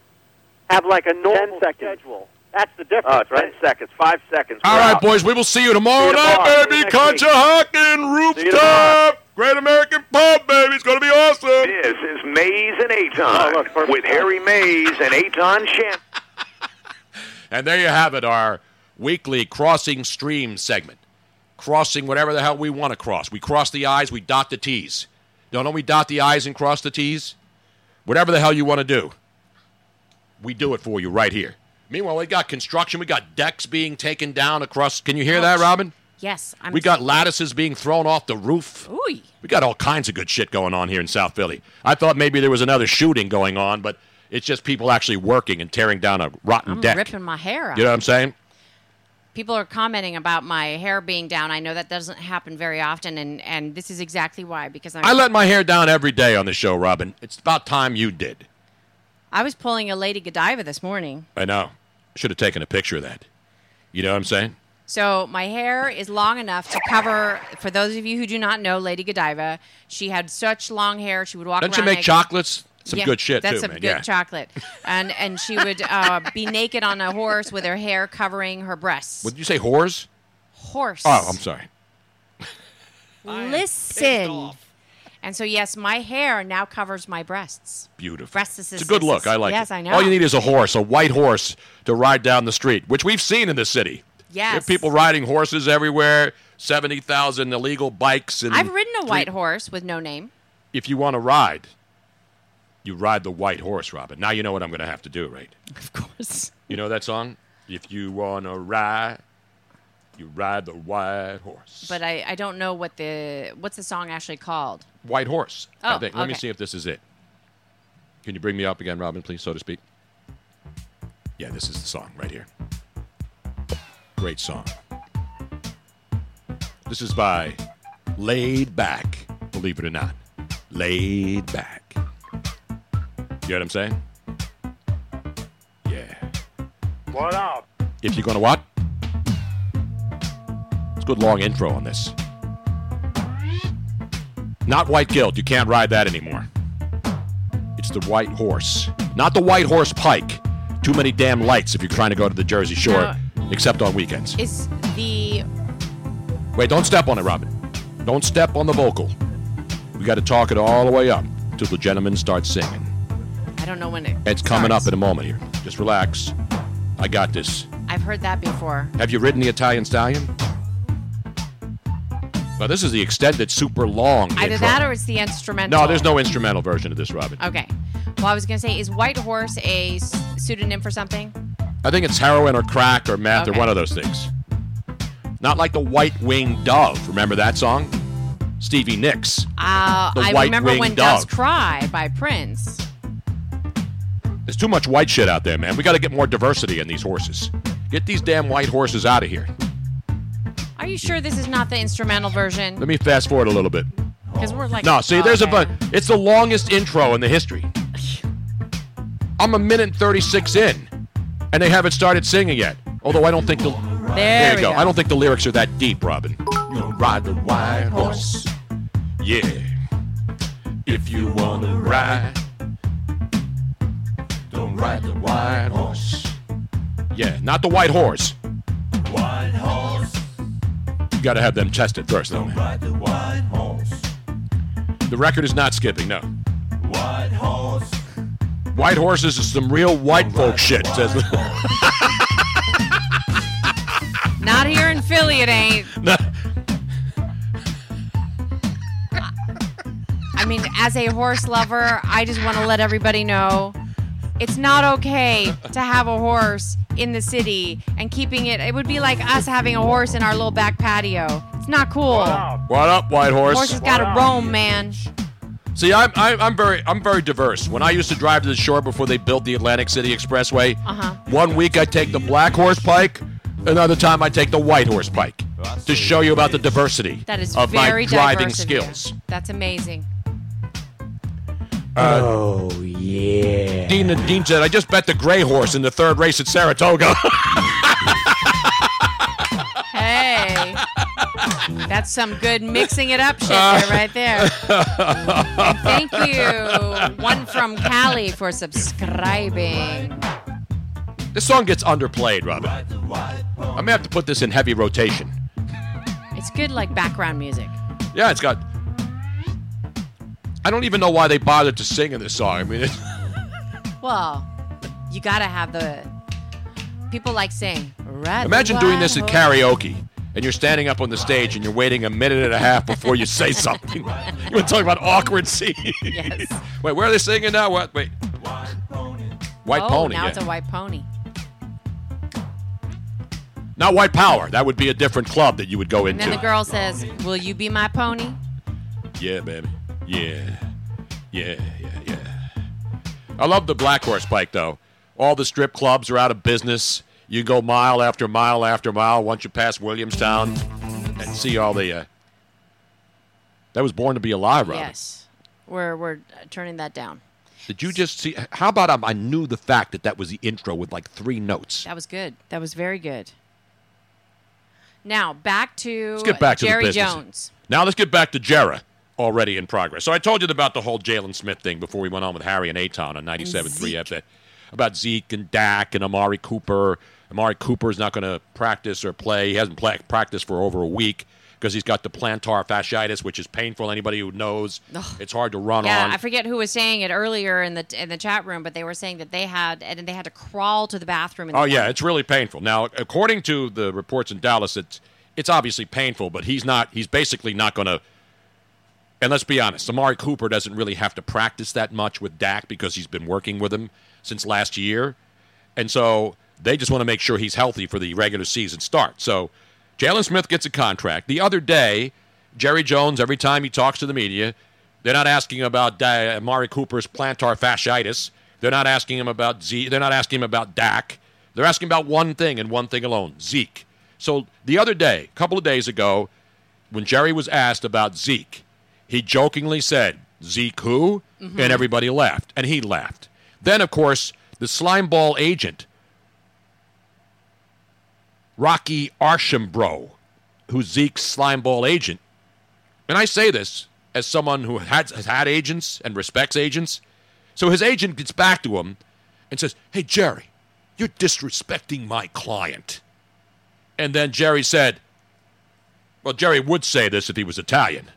have like a normal schedule, that's the difference, uh, Oh, it's right? 10 seconds, five seconds. All right, out. boys, we will see you tomorrow See you night, tomorrow. baby. See you next Conshohocken See you tomorrow. rooftop, Great American Pub, baby. It's gonna be awesome. This is Mayes and Aton oh, with Harry Mayes and Aton Shan. And there you have it, our weekly crossing stream segment. Crossing whatever the hell we want to cross. We cross the I's, we dot the T's. Don't know we dot the I's and cross the T's? Whatever the hell you want to do, we do it for you right here. Meanwhile, we got construction. We got decks being taken down across. Can you hear that, Robin? Yes, I'm. we got lattices being thrown off the roof. Ooh. We got all kinds of good shit going on here in South Philly. I thought maybe there was another shooting going on, but it's just people actually working and tearing down a rotten I'm deck. ripping my hair out. You know what I'm saying? People are commenting about my hair being down. I know that doesn't happen very often, and, and this is exactly why. Because I'm, I let my hair down every day on the show, Robin. It's about time you did. I was pulling a Lady Godiva this morning. I know. Should have taken a picture of that. You know what I'm saying? So my hair is long enough to cover. For those of you who do not know Lady Godiva, she had such long hair. She would walk Don't she around. make naked. chocolates? Some Yeah, good shit that's too, some man. good yeah. chocolate, and and she would uh, be naked on a horse with her hair covering her breasts. What did you say, whores? Horse. Oh, I'm sorry. Listen. And so yes, my hair now covers my breasts. Beautiful. Breasts. It's a good look. I like yes, it. Yes, I know. All you need is a horse, a white horse, to ride down the street, which we've seen in the city. Yes. There are people riding horses everywhere. Seventy thousand illegal bikes, and I've ridden a three- white horse with no name. If you want to ride, you ride the white horse, Robin. Now you know what I'm going to have to do, right? Of course. You know that song? If you want to ride, you ride the white horse. But I, I don't know what the what's the song actually called. White horse. I Oh, think. Let me see if this is it. Can you bring me up again, Robin, please, so to speak? Yeah, this is the song right here. Great song. This is by laid back. Believe it or not, laid back. You know what I'm saying? Yeah. What up? If you're gonna what? It's a good long intro on this. Not white guilt. You can't ride that anymore. It's the white horse. Not the white horse pike. Too many damn lights if you're trying to go to the Jersey Shore, except on weekends. Is the Wait, don't step on it, Robin. Don't step on the vocal. We got to talk it all the way up till the gentleman starts singing. I don't know when it. It's coming starts. up in a moment here. Just relax. I got this. I've heard that before. Have you ridden the Italian Stallion? Well, this is the extended, super long. Either intro. that or it's the instrumental. No, there's no instrumental version of this, Robin. Okay. Well, I was gonna say, is White Horse a pseudonym for something? I think it's heroin or crack or meth or one of those things. Not like the White Winged Dove. Remember that song? Stevie Nicks. Uh, The I White remember Winged when Doves Cry by Prince. There's too much white shit out there, man. We got to get more diversity in these horses. Get these damn white horses out of here. Are you sure this is not the instrumental version? Let me fast forward a little bit. Because we're like. No, see, there's a okay. bunch. It's the longest intro in the history. I'm a minute and 36 in, and they haven't started singing yet. Although I don't think the. There you go. go. I don't think the lyrics are that deep, Robin. Ride the white horse. Yeah. If you wanna ride, don't ride the white horse. Yeah, not the white horse. White horse. You gotta have them tested first, though, man. Ride the white horse. The record is not skipping, no. White horse. White horses is some real white folk shit, says the boy. Not here in Philly, it ain't. No. I mean, as a horse lover, I just want to let everybody know it's not okay to have a horse in the city and keeping it. It would be like us having a horse in our little back patio. It's not cool. What up, white horse? Horse has got to roam, man. See, I'm, I'm I'm very I'm very diverse. When I used to drive to the shore before they built the Atlantic City Expressway, Uh-huh. one week I take the black horse pike, another time I take the white horse pike, to show you about the diversity That is of very my driving diverse of you. skills. That's amazing. Uh, oh yeah. Dean Dean said, "I just bet the gray horse in the third race at Saratoga." Hey. That's some good mixing it up shit there, right there. And thank you, one from Cali, for subscribing. this song gets underplayed, Robin. I'm gonna have to put this in heavy rotation. It's good, like background music. Yeah, it's got. I don't even know why they bothered to sing in this song. I mean, it's, Well, you gotta have the people like sing. Imagine doing this at karaoke, and you're standing up on the stage and you're waiting a minute and a half before you say something. you want to talk about awkward scenes? Yes. Wait, where are they singing now? What? Wait. White oh, pony. now yeah. it's a white pony. Not white power. That would be a different club that you would go into. And then the girl says, "Will you be my pony?" Yeah, baby. Yeah. Yeah, yeah, yeah. I love the Black Horse Pike, though. All the strip clubs are out of business. You go mile after mile after mile once you pass Williamstown and see all the. Uh... That was born to be alive, Robin. Yes, we're we're turning that down. Did you just see? How about um, I knew the fact that that was the intro with like three notes? That was good. That was very good. Now back to Let's get back to Jerry the. Jones. Now let's get back to Jera, already in progress. So I told you about the whole Jaylon Smith thing before we went on with Harry and Aton on 97.3 FM. About Zeke and Dak and Amari Cooper. Amari Cooper's not going to practice or play. He hasn't pla practiced for over a week because he's got the plantar fasciitis, which is painful. Anybody who knows, it's hard to run Yeah, on. I forget who was saying it earlier in the in the chat room, but they were saying that they had and they had to crawl to the bathroom. The Oh yeah, it's really painful. Now, according to the reports in Dallas, it's it's obviously painful, but he's not. He's basically not going to. And let's be honest, Amari Cooper doesn't really have to practice that much with Dak because he's been working with him since last year, and so they just want to make sure he's healthy for the regular season start. So, Jaylon Smith gets a contract. The other day, Jerry Jones, every time he talks to the media, they're not asking about Amari Cooper's plantar fasciitis. They're not asking him about Z. They're not asking him about Dak. They're asking about one thing and one thing alone: Zeke. So the other day, a couple of days ago, when Jerry was asked about Zeke, he jokingly said, Zeke who? Mhm. And everybody laughed. And he laughed. Then, of course, the slimeball agent, Rocky Arceneaux, who's Zeke's slimeball agent, and I say this as someone who has, has had agents and respects agents. So his agent gets back to him and says, Hey, Jerry, you're disrespecting my client. And then Jerry said, Well, Jerry would say this if he was Italian.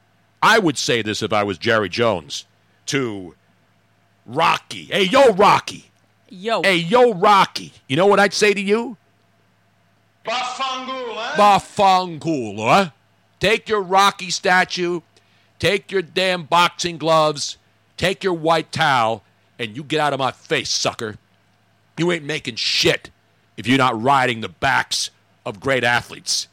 I would say this if I was Jerry Jones to Rocky. Hey, yo, Rocky. Yo. Hey, yo, Rocky. You know what I'd say to you? Bafangula. Eh? Take your Rocky statue, take your damn boxing gloves, take your white towel, and you get out of my face, sucker. You ain't making shit if you're not riding the backs of great athletes.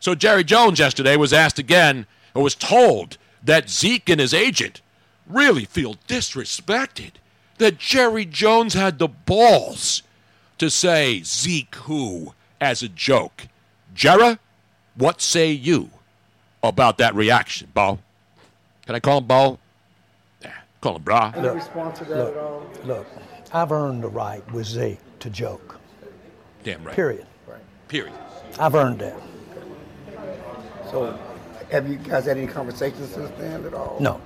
So Jerry Jones yesterday was asked again, or was told that Zeke and his agent really feel disrespected. That Jerry Jones had the balls to say Zeke who as a joke. Jera, what say you about that reaction, Bo? Can I call him Bo? Yeah, call him Bra. Any response to that at all? Look, I've earned the right with Zeke to joke. Damn right. Period. Right. Period. I've earned that. So, have you guys had any conversations since then at all? No,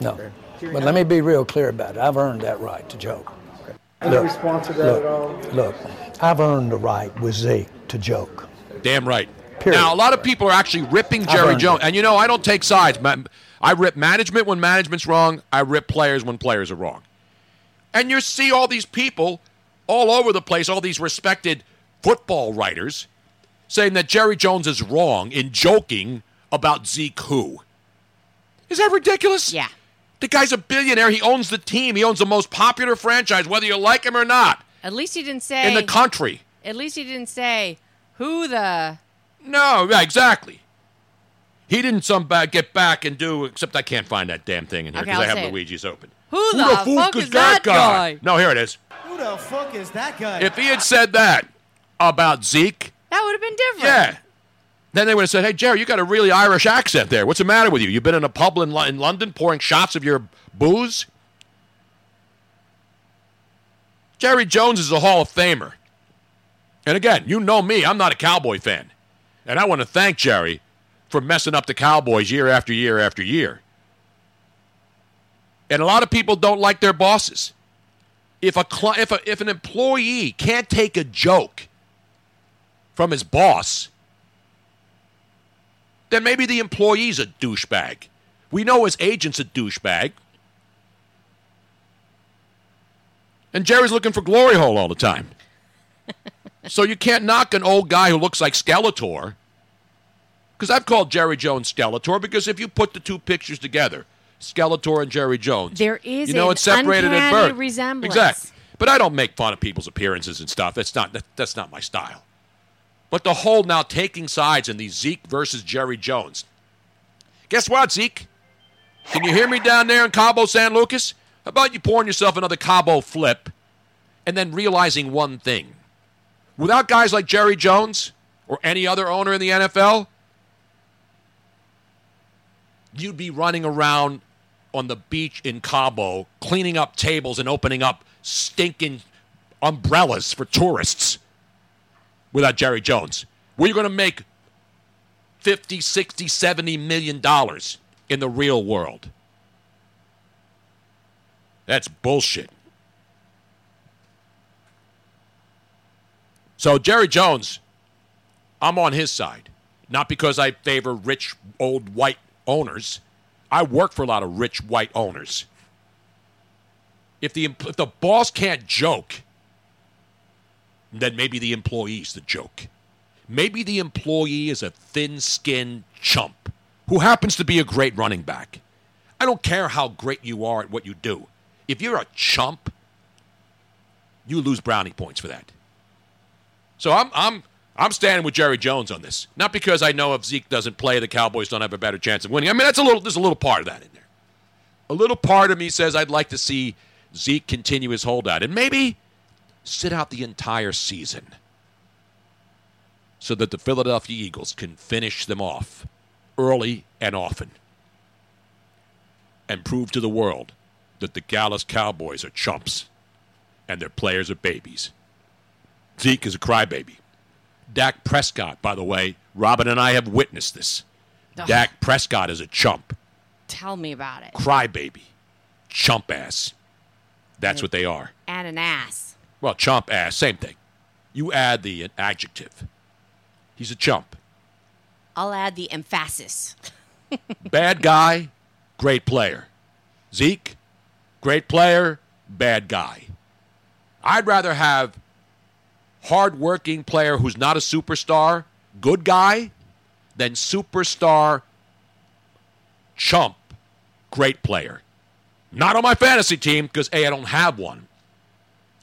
no. But let me be real clear about it. I've earned that right to joke. Any response to that look, at all? Look, I've earned the right with Zeke to joke. Damn right. Period. Now, a lot of people are actually ripping Jerry Jones. it. And you know, I don't take sides. I rip management when management's wrong. I rip players when players are wrong. And you see all these people all over the place, all these respected football writers saying that Jerry Jones is wrong in joking about Zeke who. Is that ridiculous? Yeah. The guy's a billionaire. He owns the team. He owns the most popular franchise, whether you like him or not, At least he didn't say in the country. At least he didn't say who the. No, yeah, exactly. He didn't some ba- get back and do, except I can't find that damn thing in here because I I'll have it. Luigi's open. Who, the, fuck is that guy? No, here it is. Who the fuck is that guy? If he had said that about Zeke, That would have been different. yeah, then they would have said, "Hey, Jerry, you got a really Irish accent there. What's the matter with you? You've been in a pub in, in London pouring shots of your booze." Jerry Jones is a Hall of Famer. And again, you know me, I'm not a Cowboy fan. And I want to thank Jerry for messing up the Cowboys year after year after year. And a lot of people don't like their bosses. If a if a, if an employee can't take a joke from his boss, then maybe the employee's a douchebag. We know his agent's a douchebag. And Jerry's looking for glory hole all the time. so you can't knock an old guy who looks like Skeletor. Because I've called Jerry Jones Skeletor because if you put the two pictures together, Skeletor and Jerry Jones, There is you know it's separated at birth. resemblance. Exactly. But I don't make fun of people's appearances and stuff. That's not that, that's not my style. But the whole now taking sides in the Zeke versus Jerry Jones. Guess what, Zeke? Can you hear me down there in Cabo San Lucas? How about you pouring yourself another Cabo flip and then realizing one thing? Without guys like Jerry Jones or any other owner in the NFL, you'd be running around on the beach in Cabo cleaning up tables and opening up stinking umbrellas for tourists without Jerry Jones. We're going to make 50, 60, 70 million dollars in the real world. That's bullshit. So Jerry Jones, I'm on his side. Not because I favor rich old white owners. I work for a lot of rich white owners. If the if the boss can't joke, then maybe the employee's the joke. Maybe the employee is a thin-skinned chump who happens to be a great running back. I don't care how great you are at what you do. If you're a chump, you lose brownie points for that. So I'm I'm I'm standing with Jerry Jones on this. Not because I know if Zeke doesn't play, the Cowboys don't have a better chance of winning. I mean, that's a little there's a little part of that in there. A little part of me says I'd like to see Zeke continue his holdout and maybe sit out the entire season so that the Philadelphia Eagles can finish them off early and often and prove to the world that the Dallas Cowboys are chumps and their players are babies. Zeke is a crybaby. Dak Prescott, by the way, Robin and I have witnessed this. Ugh. Dak Prescott is a chump, Tell me about it. crybaby, chump ass. That's what they are. And an ass. Well, chump ass, same thing. You add the adjective. He's a chump. I'll add the emphasis. Bad guy, great player. Zeke, great player, bad guy. I'd rather have hard-working player who's not a superstar, good guy, than superstar chump, great player. Not on my fantasy team because A, I don't have one.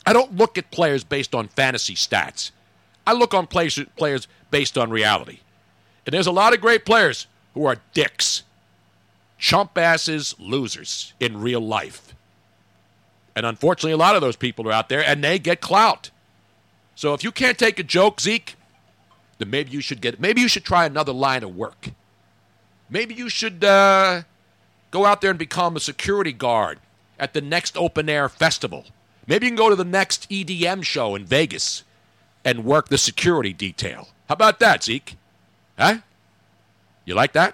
I don't look at players based on fantasy stats. I look on players, players based on reality. And there's a lot of great players who are dicks, chump asses, losers in real life. And unfortunately, a lot of those people are out there and they get clout. So if you can't take a joke, Zeke, then maybe you should get. Maybe you should try another line of work. Maybe you should uh, go out there and become a security guard at the next open air festival. Maybe you can go to the next EDM show in Vegas and work the security detail. How about that, Zeke? Huh? You like that?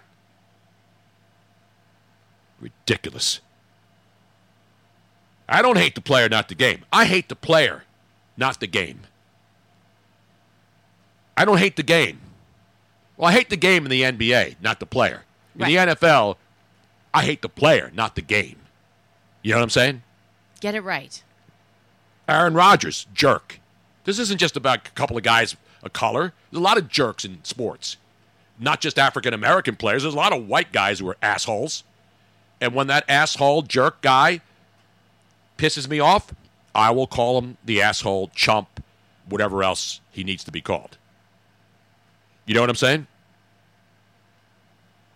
Ridiculous. I don't hate the player, not the game. I hate the player, not the game. I don't hate the game. Well, I hate the game in the NBA, not the player. In the NFL, I hate the player, not the game. You know what I'm saying? Get it right. Aaron Rodgers, jerk. This isn't just about a couple of guys of color. There's a lot of jerks in sports. Not just African American players. There's a lot of white guys who are assholes. And when that asshole jerk guy pisses me off, I will call him the asshole, chump, whatever else he needs to be called. You know what I'm saying?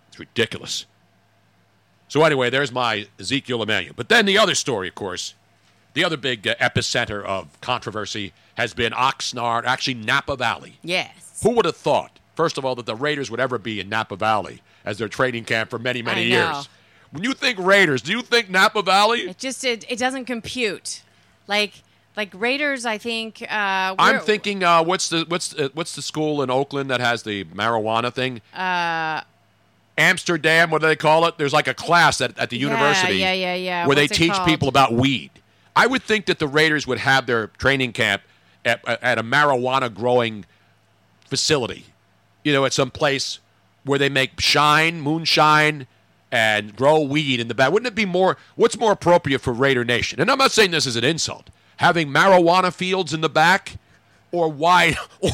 It's ridiculous. So anyway, there's my Ezekiel Emanuel. But then the other story, of course, the other big uh, epicenter of controversy has been Oxnard, actually Napa Valley. Yes. Who would have thought, first of all, that the Raiders would ever be in Napa Valley as their training camp for many, many I know. years? When you think Raiders, do you think Napa Valley? It just it, it doesn't compute. Like like Raiders, I think. Uh, I'm thinking, uh, what's the what's uh, what's the school in Oakland that has the marijuana thing? Uh, Amsterdam, what do they call it? There's like a class at, at the Yeah, university yeah, yeah, yeah. where they What's it teach called? people about weed. I would think that the Raiders would have their training camp at, at a marijuana growing facility, you know, at some place where they make shine, moonshine, and grow weed in the back. Wouldn't it be more, what's more appropriate for Raider Nation? And I'm not saying this is an insult. Having marijuana fields in the back or wide, or,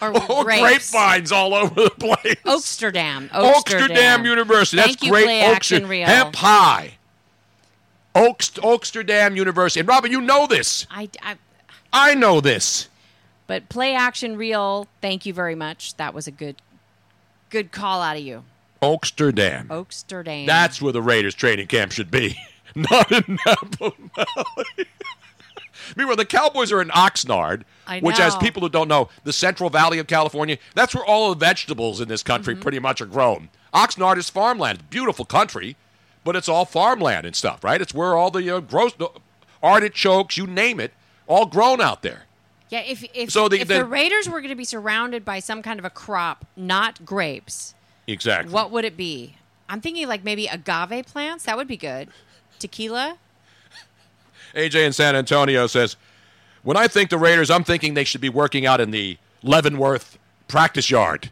or, or grapes. grapevines all over the place. Oaksterdam. Oaksterdam University. That's Thank great. Play Action Oakster- Reel. Hemp High. Oakst- Oaksterdam University. And Robin, you know this. I, I, I know this. but play action reel. Thank you very much. That was a good, good call out of you. Oaksterdam. Oaksterdam. That's where the Raiders training camp should be. Not in Napa Valley. Meanwhile, the Cowboys are in Oxnard, I which, as people who don't know, the Central Valley of California, that's where all the vegetables in this country Mm-hmm. pretty much are grown. Oxnard is farmland. Beautiful country, but it's all farmland and stuff, right? It's where all the uh, gross artichokes, you name it, all grown out there. Yeah, if if, So the- if the- the Raiders were going to be surrounded by some kind of a crop, not grapes, Exactly. what would it be? I'm thinking like maybe agave plants. That would be good. Tequila. AJ in San Antonio says, When I think the Raiders, I'm thinking they should be working out in the Leavenworth practice yard.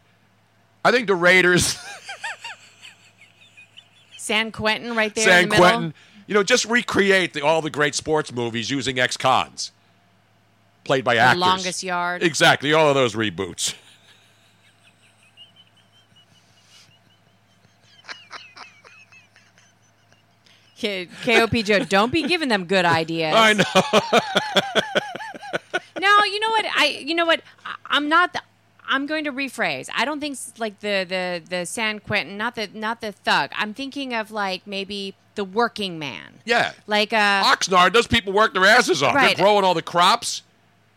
I think the Raiders, San Quentin, right there San in the middle. Quentin, you know, just recreate the, all the great sports movies using ex cons played by The actors. Longest Yard. Exactly, all of those reboots. K- KOP Joe, don't be giving them good ideas. I know. No, you know what? I you know what? I, I'm not the. I'm going to rephrase. I don't think like the the the San Quentin, not the not the thug. I'm thinking of like maybe the working man. Yeah. Like uh, Oxnard, those people work their asses off. Right. They're growing all the crops.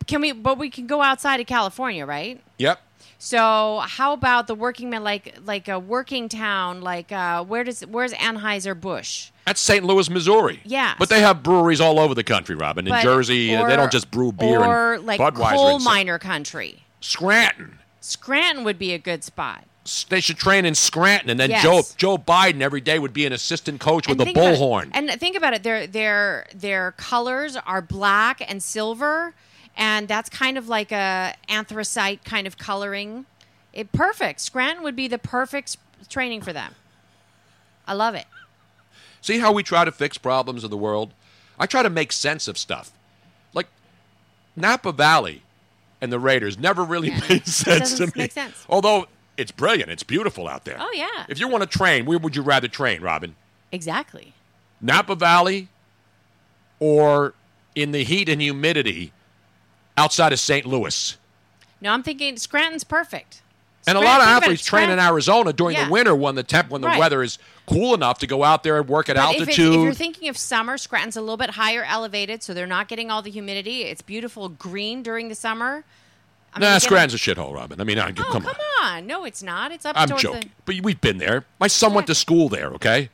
can we? But we can go outside of California, right? Yep. So how about the working man, like like a working town, like uh, where does where's Anheuser Busch? That's St. Louis, Missouri. Yeah. But they have breweries all over the country, Robin. In But- Jersey, uh, they don't just brew beer or and like Budweiser. coal miner country. Scranton. Scranton would be a good spot. They should train in Scranton, and then Yes. Joe Joe Biden every day would be an assistant coach with a think about it- bullhorn. and think about it, their their their colors are black and silver, and that's kind of like a anthracite kind of coloring. It perfect. Scranton would be the perfect training for them. I love it. See how we try to fix problems of the world? I try to make sense of stuff. Like Napa Valley and the Raiders never really made sense to me. sense. Although it's brilliant, it's beautiful out there. Oh yeah, If you want to train, where would you rather train, Robin? exactly. Napa Valley or in the heat and humidity outside of St. Louis? No, I'm thinking Scranton's perfect. And a lot of think about it, athletes train in Arizona during Yeah. the winter when the temp when the Right. weather is cool enough to go out there and work at But if, if you're thinking of summer, Scranton's a little bit higher elevated, so they're not getting all the humidity. It's beautiful green during the summer. I mean, nah, you get a- Scranton's a shithole, Robin. I mean, I, Oh, come on. come on. No, it's not. It's up I'm joking. But we've been there. My son went to school there, okay?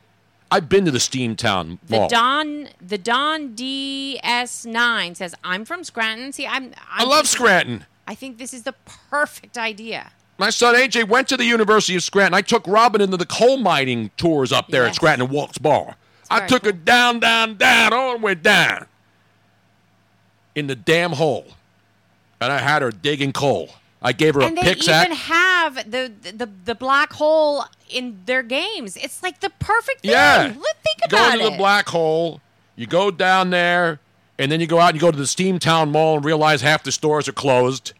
I've been to the Steamtown the the Don the Don DS9 says I'm from Scranton. See, I'm, I I'm love Scranton. I think this is the perfect idea. My son AJ went to the University of Scranton. I took Robin into the coal mining tours up there at Scranton and Wilkes-Barre. I took her down, down, down, all the way down in the damn hole. And I had her digging coal. I gave her and a they pickaxe. even have the, the the black hole in their games. It's like the perfect thing. Yeah. Think go about it. the black hole. You go down there, and then you go out and you go to the Steamtown Mall and realize half the stores are closed.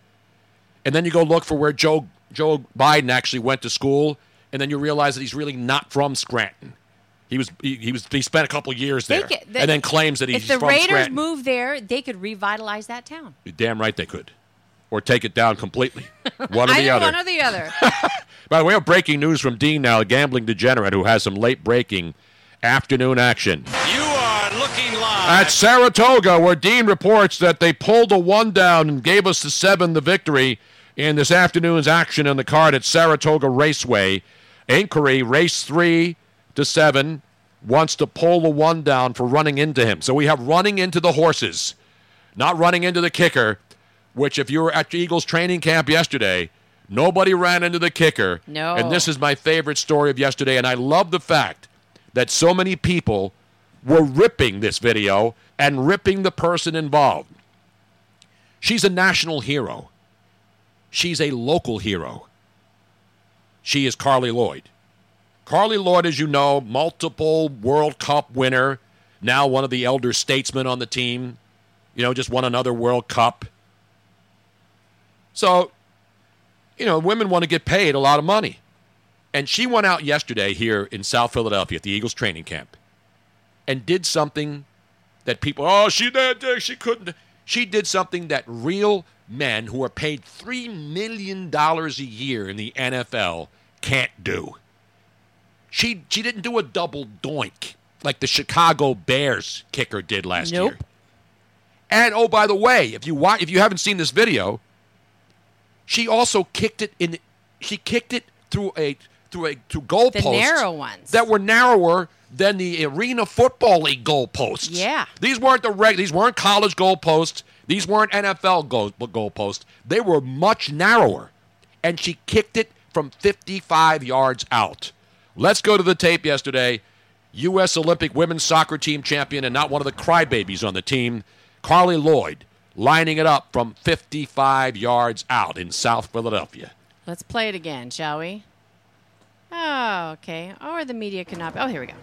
And then you go look for where Joe Joe Biden actually went to school, and then you realize that he's really not from Scranton. He was he, he was he spent a couple years there, could- the- and then claims that he's from Scranton. if the from Raiders Scranton. move there, they could revitalize that town. You're damn right they could, or take it down completely. One or the know other. one or the other. By the way, we have breaking news from Dean now, a gambling degenerate who has some late breaking afternoon action. You are looking live. At Saratoga, where Dean reports that they pulled a one down and gave us the seven the victory in this afternoon's action in the card at Saratoga Raceway. Inquiry, race three to seven, wants to pull the one down for running into him. So we have running into the horses, not running into the kicker, which if you were at Eagles training camp yesterday, nobody ran into the kicker. No. And this is my favorite story of yesterday, and I love the fact that so many people were ripping this video and ripping the person involved. She's a national hero. She's a local hero. She is Carli Lloyd. Carli Lloyd, as you know, multiple World Cup winner, now one of the elder statesmen on the team. You know, just won another World Cup. So, you know, women want to get paid a lot of money. And she went out yesterday here in South Philadelphia at the Eagles training camp and did something that people, oh, she did, she couldn't. She did something that real men who are paid $3 million a year in the NFL can't do. She, she didn't do a double doink like the Chicago Bears kicker did last Nope. year. And oh, by the way, if you watch, if you haven't seen this video, she also kicked it in. She kicked it through a through a through goalposts The narrow ones. that were narrower than the Arena Football League goalposts. Yeah. these weren't the reg. These weren't college goalposts. These weren't NFL goal, goalposts. They were much narrower, and she kicked it from 55 yards out. Let's go to the tape yesterday. U.S. Olympic women's soccer team champion and not one of the crybabies on the team, Carli Lloyd, lining it up from 55 yards out in South Philadelphia. Let's play it again, shall we? Oh, okay. Or the media cannot. Oh, here we go.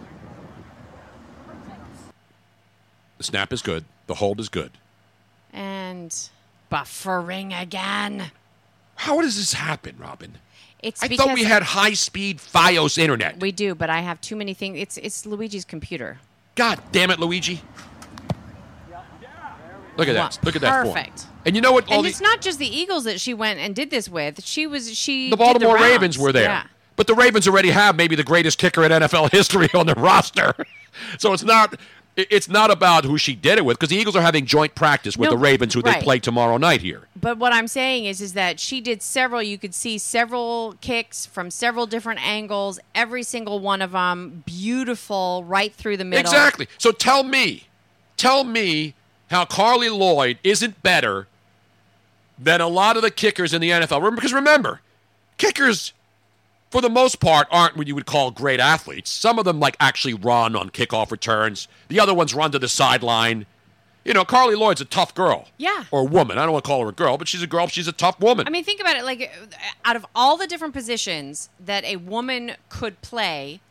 The snap is good. The hold is good. And buffering again. How does this happen, Robin? It's I thought we had high-speed FiOS internet. we do, but I have too many things. It's it's Luigi's computer. God damn it, Luigi! Look at that! Wow, Look at that form. Perfect. And you know what? And the, it's not just the Eagles that she went and did this with. She was she. the Baltimore rounds. Ravens were there. Yeah. But the Ravens already have maybe the greatest kicker in NFL history on their roster. so it's not It's not about who she did it with because the Eagles are having joint practice with No, the Ravens, who right. they play tomorrow night here. But what I'm saying is, is that she did several. You could see several kicks from several different angles. Every single one of them beautiful, right through the middle. Exactly. So tell me, tell me how Carli Lloyd isn't better than a lot of the kickers in the NFL. Because remember, kickers, for the most part, aren't what you would call great athletes. Some of them like actually run on kickoff returns. The other ones run to the sideline. You know, Carli Lloyd's a tough girl. Yeah. Or a woman. I don't want to call her a girl, but she's a girl. She's a tough woman. I mean, think about it. Like, out of all the different positions that a woman could play,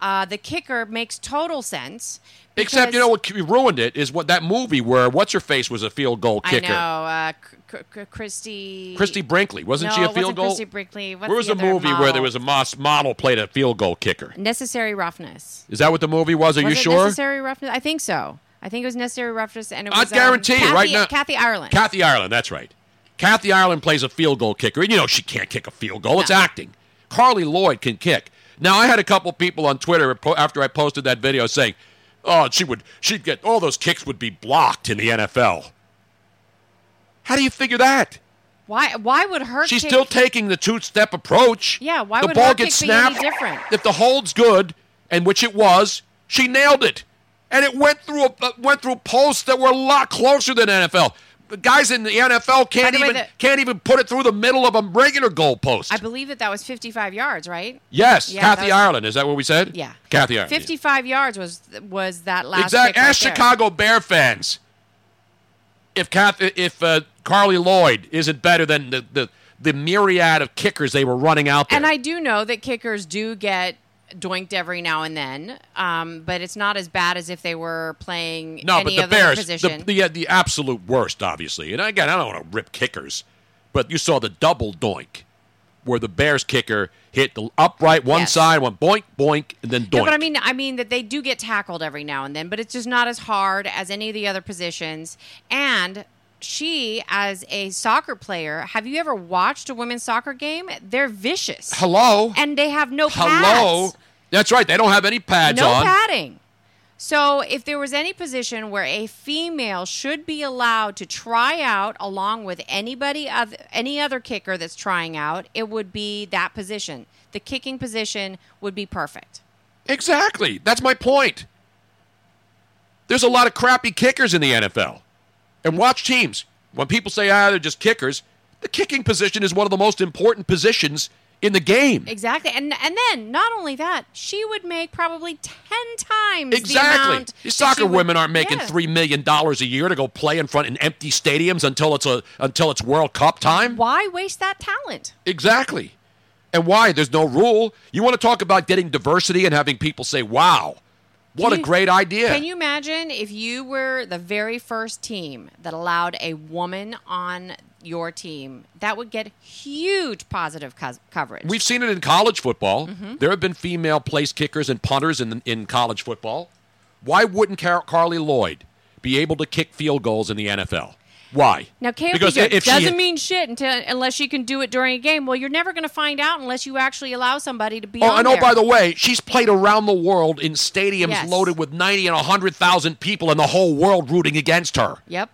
uh, the kicker makes total sense. Except, you know what ruined it is what that movie where what's her face was a field goal kicker. I know, uh, C- C- Christy. Christie Brinkley wasn't no, she a it wasn't field goal? Christie Brinkley. What's Where was the the, movie where there was a mos- model played a field goal kicker? necessary roughness? Is that what the movie was? Are was you sure? Necessary roughness. I think so. I think it was necessary roughness, and it I was. um, guarantee you, Kathy, right now- Kathy Ireland. Kathy Ireland, that's right. Kathy Ireland plays a field goal kicker, and you know she can't kick a field goal. It's acting. Carli Lloyd can kick. Now I had a couple people on Twitter after I posted that video saying, "Oh, she would, she'd get all those kicks would be blocked in the NFL." How do you figure that? Why? Why would her? She's kick- still taking the two-step approach. Yeah. Why the would ball her gets kick be any snapped. different? If the hold's good, and which it was, she nailed it, and it went through a, uh, went through posts that were a lot closer than NFL. The guys in the NFL can't the even can't even put it through the middle of a regular goalpost. I believe that that was 55 yards, right? yes, Yeah, Kathy was- Ireland. Is that what we said? Yeah. Kathy Ireland. 55 yards was was that last. Exactly. kick right Ask. Chicago Bear fans if Kathy, if uh, Carli Lloyd isn't better than the, the the myriad of kickers they were running out there. And I do know that kickers do get doinked every now and then, um, but it's not as bad as if they were playing No, any but the other Bears, position. the, the the absolute worst, obviously. And again, I don't want to rip kickers, but you saw the double doink, where the Bears kicker hit the upright one Yes. side, went boink boink, and then doink. No, but I mean, I mean that they do get tackled every now and then, but it's just not as hard as any of the other positions. And she, as a soccer player, have you ever watched a women's soccer game? They're vicious. Hello, and they have no pads. hello. That's right. They don't have any pads no on. padding. So, if there was any position where a female should be allowed to try out along with anybody other, any other kicker that's trying out, it would be that position. The kicking position would be perfect. Exactly. That's my point. There's a lot of crappy kickers in the NFL. And watch teams. When people say, ah, they're just kickers, the kicking position is one of the most important positions in the game. Exactly. And and then not only that, she would make probably 10 times the Exactly. amount These soccer would- women aren't making Yeah. three million dollars a year to go play in front in empty stadiums until it's a until it's World Cup time. Why waste that talent? Exactly. And why? There's no rule. You want to talk about getting diversity and having people say, "Wow, what a great idea." Can you imagine if you were the very first team that allowed a woman on your team? That would get huge positive co- coverage. We've seen it in college football. Mhm. There have been female place kickers and punters in in college football. Why wouldn't Car- Carli Lloyd be able to kick field goals in the NFL? Why? now, KOP because if she doesn't mean shit until unless she can do it during a game. Well, you're never going to find out unless you actually allow somebody to be Oh, on and oh, by the way, she's played around the world in stadiums Yes. loaded with 90 and 100,000 people and the whole world rooting against her. Yep.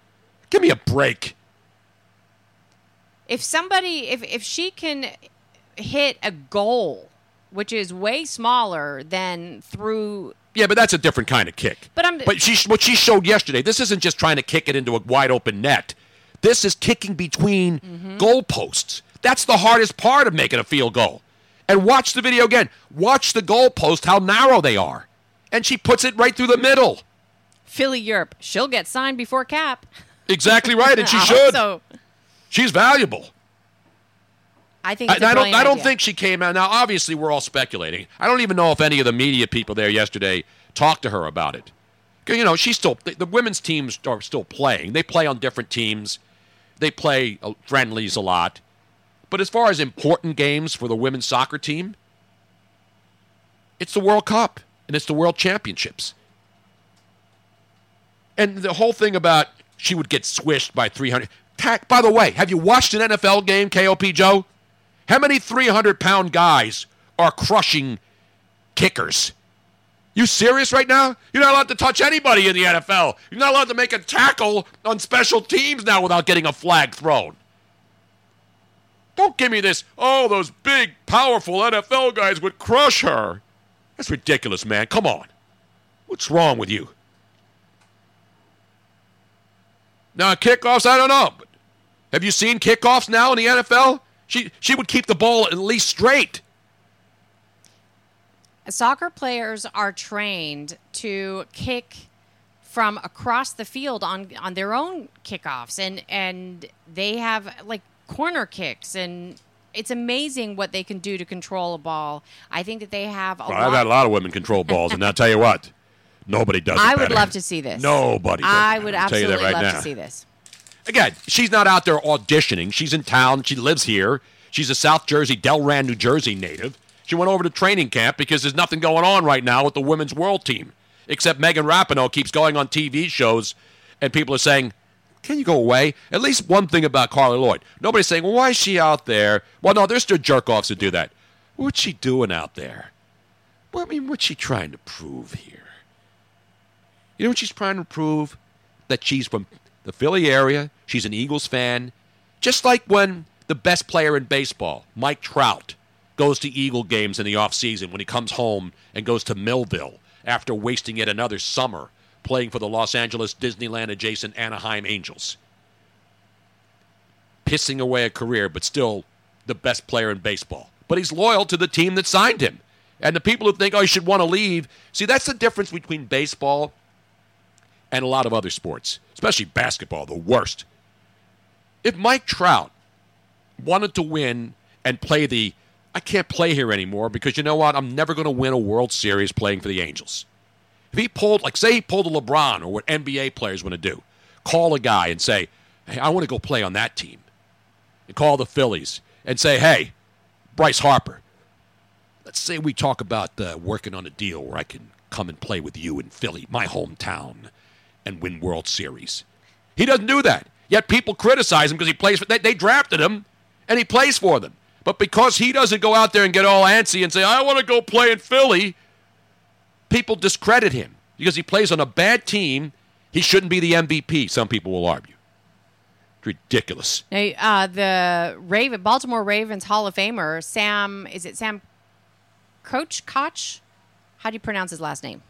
Give me a break. if somebody if if she can hit a goal which is way smaller than through Yeah, but that's a different kind of kick. But I'm- But she, what she showed yesterday, this isn't just trying to kick it into a wide open net. This is kicking between Mm-hmm. goalposts. That's the hardest part of making a field goal. And watch the video again. Watch the goalpost, how narrow they are. And she puts it right through the middle. Philly Europe. She'll get signed before cap. Exactly right, and she should. So She's valuable. I think it's I, a I don't. I don't idea. think she came out. Now, obviously, we're all speculating. I don't even know if any of the media people there yesterday talked to her about it. You know, she's still the, the women's teams are still playing. They play on different teams. They play uh, friendlies a lot. But as far as important games for the women's soccer team, it's the World Cup and it's the World Championships. And the whole thing about she would get swished by 300. Tack, by the way, have you watched an NFL game, KOP Joe? How many 300 pound guys are crushing kickers? You serious right now? You're not allowed to touch anybody in the NFL. You're not allowed to make a tackle on special teams now without getting a flag thrown. Don't give me this, oh, those big, powerful NFL guys would crush her. That's ridiculous, man. Come on. What's wrong with you? Now, kickoffs, I don't know. Have you seen kickoffs now in the NFL? She, she would keep the ball at least straight. Soccer players are trained to kick from across the field on on their own kickoffs, and and they have like corner kicks, and it's amazing what they can do to control a ball. I think that they have a Well, lot. I've had a lot of women control balls, and I'll tell you what, nobody does it I would better. love to see this. Nobody. Does I would better. I'll tell you that absolutely right love now. to see this. Again, she's not out there auditioning. She's in town. She lives here. She's a South Jersey, Delran, New Jersey native. She went over to training camp because there's nothing going on right now with the women's world team, except Megan Rapinoe keeps going on TV shows, and people are saying, "Can you go away?" At least one thing about Carli Lloyd, nobody's saying, well, "Why is she out there?" Well, no, there's still jerk offs who do that. What's she doing out there? Well, I mean, what's she trying to prove here? You know what she's trying to prove? That she's from the Philly area. She's an Eagles fan. Just like when the best player in baseball, Mike Trout, goes to Eagle games in the offseason when he comes home and goes to Millville after wasting yet another summer playing for the Los Angeles Disneyland adjacent Anaheim Angels. Pissing away a career, but still the best player in baseball. But he's loyal to the team that signed him. And the people who think, oh, you should want to leave, see, that's the difference between baseball and a lot of other sports, especially basketball, the worst. If Mike Trout wanted to win and play the, I can't play here anymore because you know what? I'm never going to win a World Series playing for the Angels. If he pulled, like, say he pulled a LeBron or what NBA players want to do, call a guy and say, hey, I want to go play on that team. And call the Phillies and say, hey, Bryce Harper, let's say we talk about uh, working on a deal where I can come and play with you in Philly, my hometown, and win World Series. He doesn't do that. Yet people criticize him because he plays for they, they drafted him and he plays for them. But because he doesn't go out there and get all antsy and say, I want to go play in Philly, people discredit him. Because he plays on a bad team, he shouldn't be the MVP, some people will argue. It's ridiculous. Now, uh, the Raven, Baltimore Ravens Hall of Famer Sam, is it Sam Coach Koch? How do you pronounce his last name?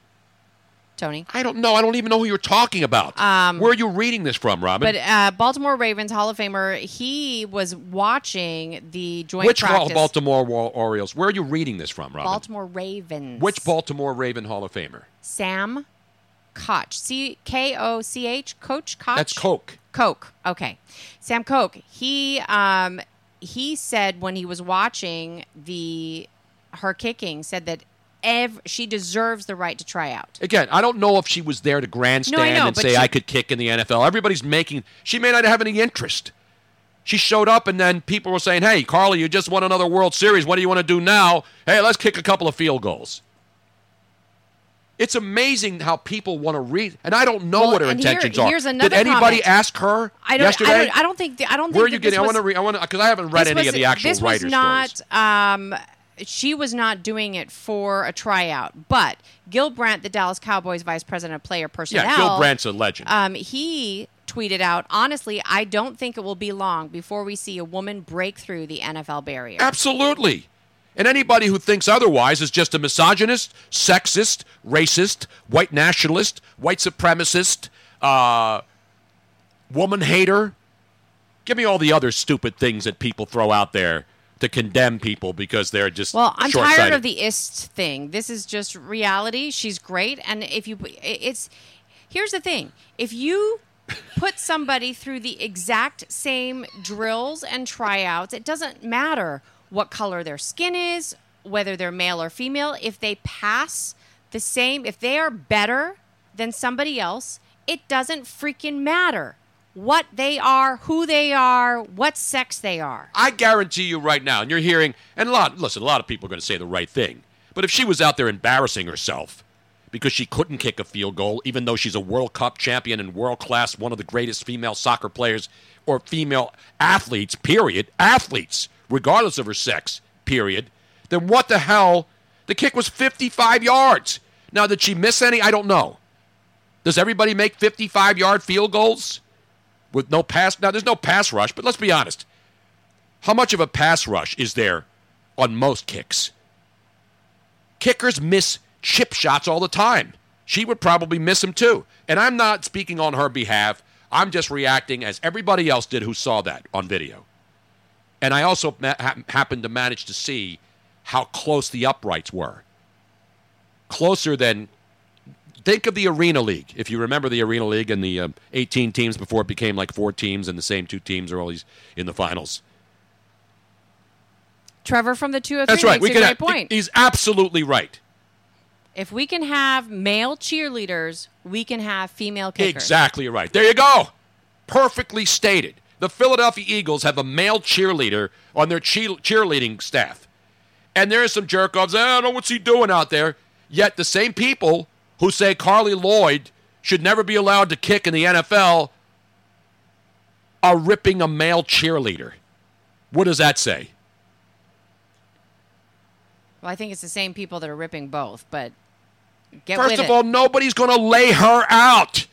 Tony. I don't know. I don't even know who you're talking about. Um, Where are you reading this from, Robin? But uh, Baltimore Ravens Hall of Famer, he was watching the joint Which Hall- practice. Baltimore Orioles? Where are you reading this from, Robin? Baltimore Ravens. Which Baltimore Raven Hall of Famer? Sam Koch. C K O C H. Coach Koch. That's Coke. Coke. Okay. Sam Coke. He um he said when he was watching the her kicking said that ev- she deserves the right to try out. Again, I don't know if she was there to grandstand know, and say she- I could kick in the NFL. Everybody's making. She may not have any interest. She showed up, and then people were saying, "Hey, Carli, you just won another World Series. What do you want to do now? Hey, let's kick a couple of field goals." It's amazing how people want to read, and I don't know Well, what her and here- intentions are. Did anybody comment. ask her I don't. yesterday? I don't. I don't think. The, I don't think. Where are you this getting? I want to read. I want to because I haven't read any was- of the actual this writer was stories. not, Um, she was not doing it for a tryout, but Gil Brandt, the Dallas Cowboys vice president of player personnel, Yeah, Gil Brandt's a legend. Um, he tweeted out, "Honestly, I don't think it will be long before we see a woman break through the NFL barrier." Absolutely. And anybody who thinks otherwise is just a misogynist, sexist, racist, white nationalist, white supremacist, uh, woman hater. Give me all the other stupid things that people throw out there to condemn people because they're just Well, I'm short-sighted. tired of the ist thing. This is just reality. She's great, and if you, it's here's the thing: if you put somebody through the exact same drills and tryouts, it doesn't matter what color their skin is, whether they're male or female. If they pass the same, if they are better than somebody else, it doesn't freaking matter what they are, who they are, what sex they are. I guarantee you right now, and you're hearing, and a lot, listen, a lot of people are going to say the right thing. But if she was out there embarrassing herself because she couldn't kick a field goal, even though she's a World Cup champion and world class, one of the greatest female soccer players or female athletes, period, athletes, regardless of her sex, period, then what the hell? The kick was 55 yards. Now, did she miss any? I don't know. Does everybody make 55 yard field goals with no pass? Now, there's no pass rush, but let's be honest. How much of a pass rush is there on most kicks? Kickers miss chip shots all the time. She would probably miss them too. And I'm not speaking on her behalf. I'm just reacting as everybody else did who saw that on video. And I also ma- ha- happened to manage to see how close the uprights were. Closer than. Think of the Arena League. If you remember the Arena League and the um, 18 teams before it became like four teams and the same two teams are always in the finals. Trevor from the 203 That's right. We a can great have, point. He's absolutely right. If we can have male cheerleaders, we can have female kickers. Exactly right. There you go. Perfectly stated. The Philadelphia Eagles have a male cheerleader on their cheer- cheerleading staff. And there's some jerk offs. I don't know what's he doing out there. Yet the same people who say Carli Lloyd should never be allowed to kick in the NFL are ripping a male cheerleader. What does that say? Well, I think it's the same people that are ripping both, but get First with of it. all, nobody's going to lay her out.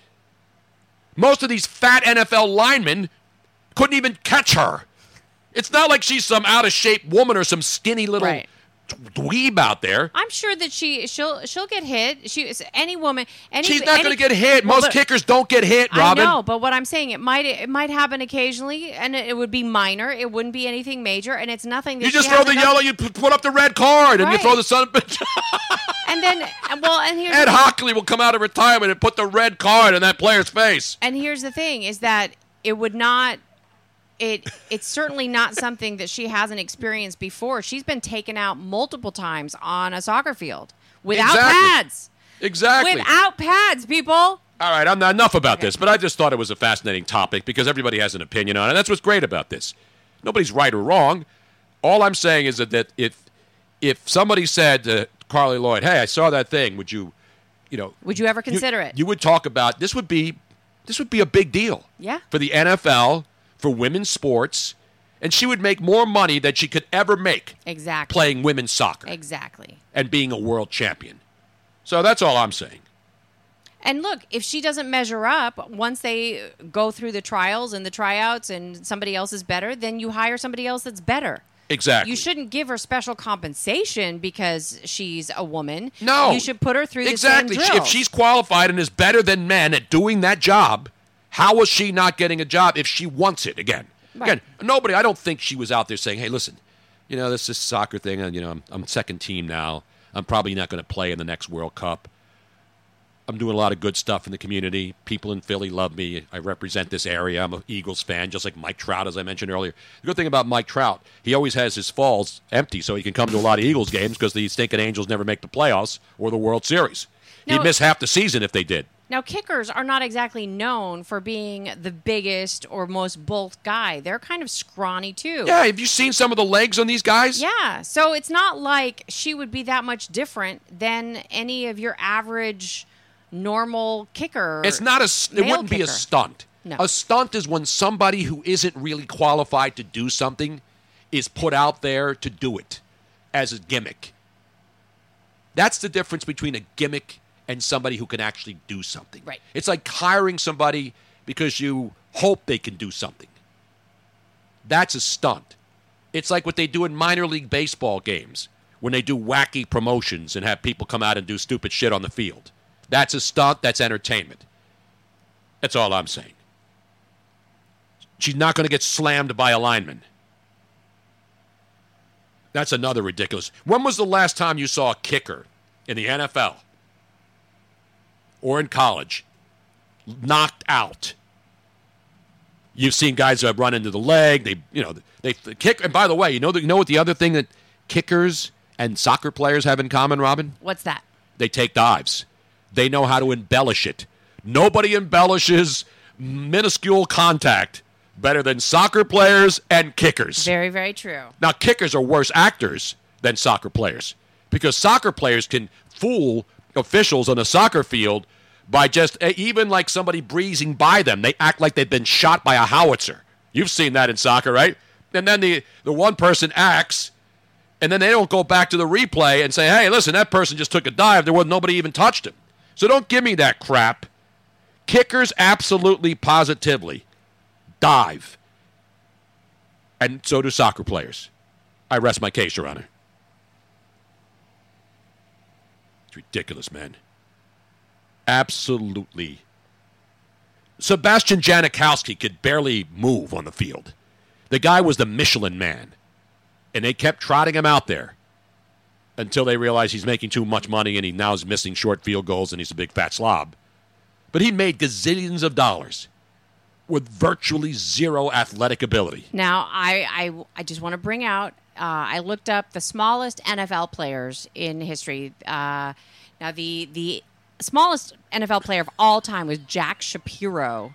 Most of these fat NFL linemen couldn't even catch her. It's not like she's some out of shape woman or some skinny little Right. Dweeb out there. I'm sure that she she'll she'll get hit. She any woman any She's not going to get hit. Most but- kickers don't get hit, Robin. No, but what I'm saying, it might it might happen occasionally, and it, it would be minor. It wouldn't be anything major, and it's nothing. That You just throw the yellow, you put up the red card, and you throw the son of a bitch. and then well, and here's Ed Hochuli will come out of retirement and put the red card in that player's face. And here's the thing: is that it would not. It it's certainly not something that she hasn't experienced before. She's been taken out multiple times on a soccer field without Exactly. pads. Exactly. Without pads, people. All right, I'm not enough about this, but I just thought it was a fascinating topic because everybody has an opinion on it. That's what's great about this. Nobody's right or wrong. All I'm saying is that, that if if somebody said to Carli Lloyd, "Hey, I saw that thing. Would you, you know, Would you ever you- consider it? You would talk about this. Would be this would be a big deal yeah. for the NFL for women's sports, and she would make more money than she could ever make Exactly. playing women's soccer Exactly. and being a world champion. So that's all I'm saying. And look, if she doesn't measure up, once they go through the trials and the tryouts and somebody else is better, then you hire somebody else that's better. Exactly. You shouldn't give her special compensation because she's a woman. No. You should put her through exactly. same She- drills. If she's qualified and is better than men at doing that job, how was she not getting a job if she wants it again? Right. Again, nobody. I don't think she was out there saying, "Hey, listen, you know this is soccer thing, and you know I'm, I'm second team now. I'm probably not going to play in the next World Cup. I'm doing a lot of good stuff in the community. People in Philly love me. I represent this area. I'm an Eagles fan, just like Mike Trout, as I mentioned earlier. The good thing about Mike Trout, he always has his falls empty, so he can come to a lot of Eagles games because the stinking Angels never make the playoffs or the World Series. He'd miss half the season if they did. Now, kickers are not exactly known for being the biggest or most bulk guy. They're kind of scrawny too. Yeah, have you seen some of the legs on these guys? Yeah, so it's not like she would be that much different than any of your average normal kicker. It's not a. It wouldn't be a stunt. No. A stunt is when somebody who isn't really qualified to do something is put out there to do it as a gimmick. That's the difference between a gimmick and somebody who can actually do something. Right. It's like hiring somebody because you hope they can do something. That's a stunt. It's like what they do in minor league baseball games when they do wacky promotions and have people come out and do stupid shit on the field. That's a stunt, that's entertainment. That's all I'm saying. She's not going to get slammed by a lineman. That's another ridiculous. When was the last time you saw a kicker in the NFL or in college knocked out? You've seen guys that run into the leg. They, you know, they, they kick. And by the way, you know, the, you know what the other thing that kickers and soccer players have in common, Robin? What's that? They take dives. They know how to embellish it. Nobody embellishes minuscule contact better than soccer players and kickers. Very, very true. Now, kickers are worse actors than soccer players because soccer players can fool officials on a soccer field by just eh, even like somebody breezing by them. They act like they've been shot by a howitzer. You've seen that in soccer, right? And then the, the one person acts And then they don't go back to the replay and say, hey, listen, that person just took a dive. There was nobody even touched him. So don't give me that crap. Kickers absolutely positively dive. And so do soccer players. I rest my case, Your Honor. It's ridiculous, man. Absolutely. Sebastian Janikowski could barely move on the field. The guy was the Michelin man. And they kept trotting him out there until they realized he's making too much money and he now is missing short field goals and he's a big fat slob. But he made gazillions of dollars with virtually zero athletic ability. Now, I, I, I just want to bring out. Uh, I looked up the smallest NFL players in history. Uh, now, the the smallest NFL player of all time was Jack Shapiro.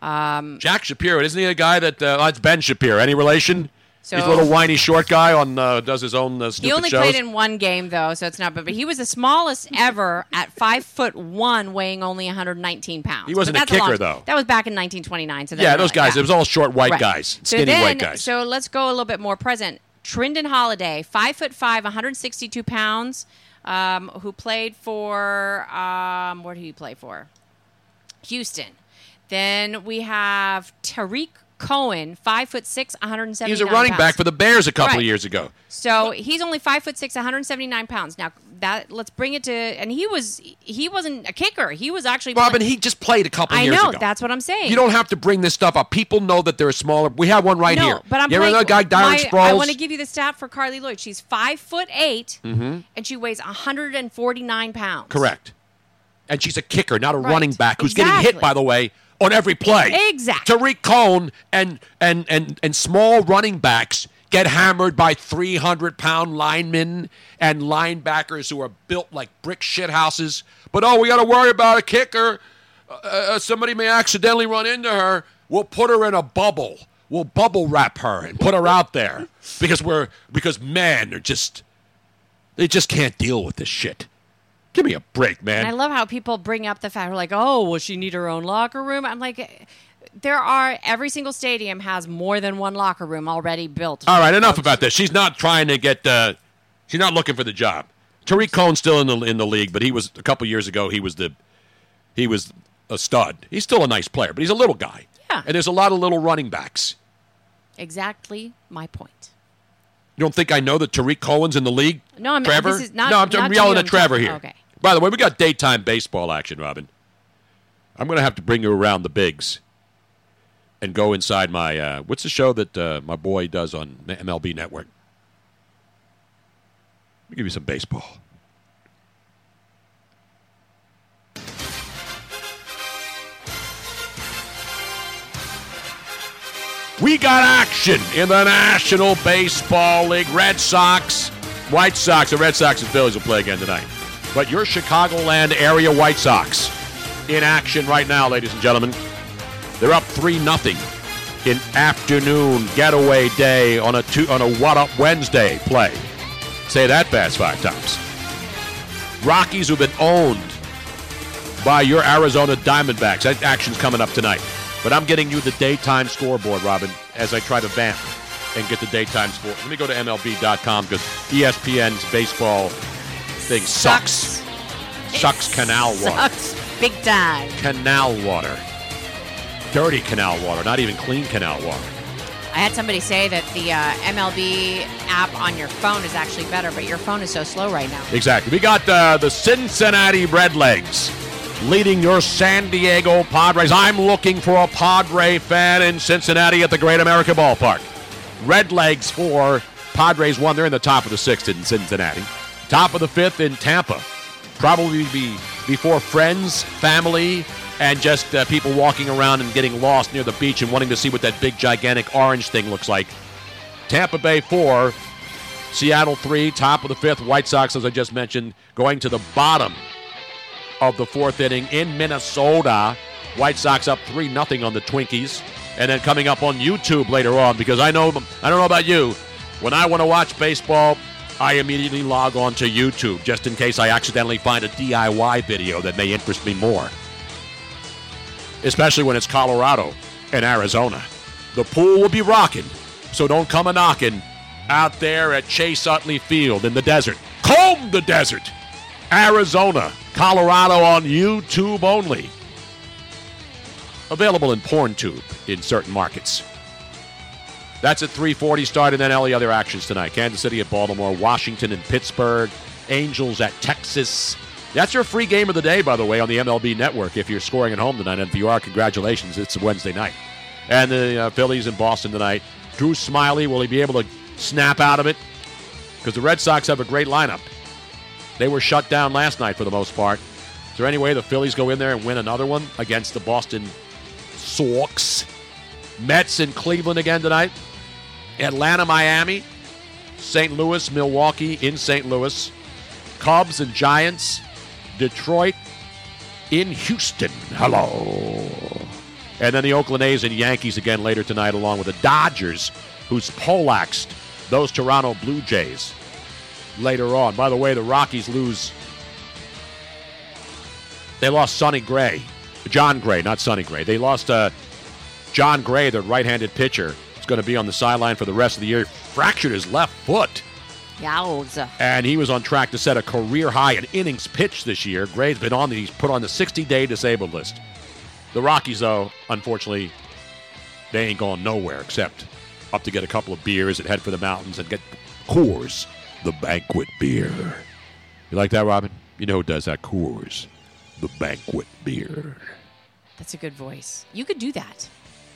Um, Jack Shapiro, isn't he a guy that uh, oh, it's Ben Shapiro? Any relation? So- He's a little whiny short guy on uh, does his own uh, stupid he only shows. played in one game though, so it's not. But, but he was the smallest ever at five foot one, weighing only 119 pounds. He wasn't a kicker, long- though. That was back in 1929. So yeah, those guys. yeah. It was all short white Right. guys, So skinny then, white guys. So let's go a little bit more present. Trindon Holliday, five foot five, 162 pounds, um, who played for um, where did he play for? Houston. Then we have Tarik Cohen, five foot six, 179. he was a running pounds. back for the Bears a couple Right. of years ago. So he's only five foot six, 179 pounds. Now that let's bring it to, and he was he wasn't a kicker. He was actually Robin, he just played a couple I years know ago. that's what I'm saying. You don't have to bring this stuff up. People know that they're smaller. We have one right no, here. but I'm you playing, guy Darren Sproles? I want to give you the stat for Carli Lloyd. She's five foot 8 hmm and she weighs 149 pounds. Correct. And she's a kicker, not a Right. running back who's getting hit, by the way, on every play. Exactly. Tarik Cohen and and and and small running backs get hammered by 300 pound linemen and linebackers who are built like brick shithouses. But oh, we got to worry about a kicker. Uh, uh, somebody may accidentally run into her. We'll put her in a bubble. We'll bubble wrap her and put her out there because we're because men are just they just can't deal with this shit. Give me a break, man. And I love how people bring up the fact, like, oh, will she need her own locker room? I'm like, there are, every single stadium has more than one locker room already built. All right, enough about this. She's not trying to get. Uh, she's not looking for the job. Tarik Cohen's still in the in the league, but he was a couple years ago. He was the he was a stud. He's still a nice player, but he's a little guy. Yeah. And there's a lot of little running backs. Exactly my point. You don't think I know that Tarik Cohen's in the league? No, I'm- Trevor. this is not- no, I'm, not I'm yelling at Trevor here. okay. By the way, we got daytime baseball action, Robin. I'm going to have to bring you around the bigs and go inside my. Uh, what's the show that uh, my boy does on MLB Network? Let me give you some baseball. We got action in the National Baseball League. Red Sox, White Sox. The Red Sox and Phillies will play again tonight. But your Chicagoland area White Sox in action right now, ladies and gentlemen. They're up 3 nothing in afternoon getaway day on a two, on a What Up Wednesday play. Say that fast five times. Rockies who've been owned by your Arizona Diamondbacks. That action's coming up tonight. But I'm getting you the daytime scoreboard, Robin, as I try to vamp and get the daytime score. Let me go to MLB.com because ESPN's baseball thing sucks. Sucks, canal water. Sucks big time. Canal water. Dirty canal water, not even clean canal water. I had somebody say that the uh, MLB app on your phone is actually better, but your phone is so slow right now. Exactly. We got uh, the Cincinnati Redlegs leading your San Diego Padres. I'm looking for a Padre fan in Cincinnati at the Great America Ballpark. Redlegs for Padres one. They're in the top of the sixth in Cincinnati. Top of the fifth in Tampa. Probably be before friends, family, and just uh, people walking around and getting lost near the beach and wanting to see what that big, gigantic orange thing looks like. Tampa Bay four, Seattle three, top of the fifth. White Sox, as I just mentioned, going to the bottom of the fourth inning in Minnesota. White Sox up three nothing on the Twinkies, and then coming up on YouTube later on because I know I don't know about you, when I want to watch baseball, I immediately log on to YouTube just in case I accidentally find a DIY video that may interest me more. Especially when it's Colorado and Arizona. The pool will be rocking, so don't come a knocking out there at Chase Utley Field in the desert. Comb the desert. Arizona, Colorado on YouTube only. Available in PornTube in certain markets. That's at 3:40 start, and then all the other actions tonight: Kansas City at Baltimore, Washington and Pittsburgh, Angels at Texas. That's your free game of the day, by the way, on the MLB Network. If you're scoring at home tonight, and if you are, congratulations! It's Wednesday night, and the uh, Phillies in Boston tonight. Drew Smyly, will he be able to snap out of it? Because the Red Sox have a great lineup. They were shut down last night for the most part. Is there any way the Phillies go in there and win another one against the Boston Sox? Mets in Cleveland again tonight. Atlanta, Miami. St. Louis, Milwaukee in St. Louis. Cubs and Giants. Detroit in Houston. Hello. And then the Oakland A's and Yankees again later tonight, along with the Dodgers, who's poleaxed those Toronto Blue Jays later on. By the way, the Rockies lose. They lost Sonny Gray. Jon Gray, not Sonny Gray. They lost uh, Jon Gray, the right handed pitcher. Is going to be on the sideline for the rest of the year. Fractured his left foot. Yowza. And he was on track to set a career high in innings pitched this year. Gray's been on the he's put on the 60 day disabled list. The Rockies, though, unfortunately, they ain't going nowhere except up to get a couple of beers and head for the mountains and get Coors, the banquet beer. You like that, Robin? You know who does that? Coors, the banquet beer. That's a good voice. You could do that.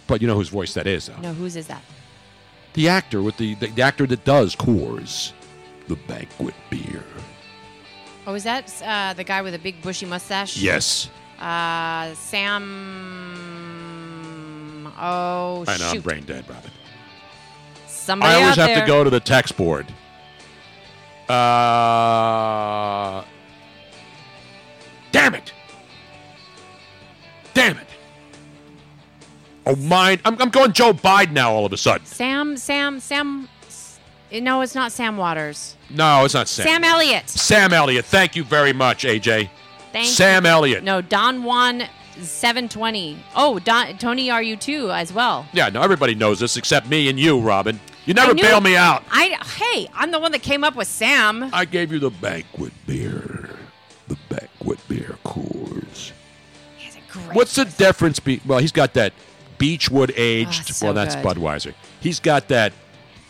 But you know whose voice that is, though? No, whose is that? The actor with the, the, the actor that does Coors, the banquet beer. Oh, is that uh, the guy with a big bushy mustache? Yes. Uh, Sam. Oh, I know, I'm shoot. brain dead, Robin. Somebody I always out have there. to go to the text board. Uh, damn it! Damn it! Oh, mine. I'm, I'm going Joe Biden now. All of a sudden. Sam, Sam, Sam. No, it's not Sam Waters. No, it's not Sam. Sam Elliott. Sam Elliott. Thank you very much, AJ. Thank Sam you. Elliott. No, Don Juan 720. Oh, Don, Tony Are You too as well. Yeah, no, everybody knows this except me and you, Robin. You never knew- bail me out. I hey, I'm the one that came up with Sam. I gave you the banquet beer. The banquet beer Coors. What's the difference? Be well, he's got that Beechwood aged. Ah, so well, that's good. Budweiser. He's got that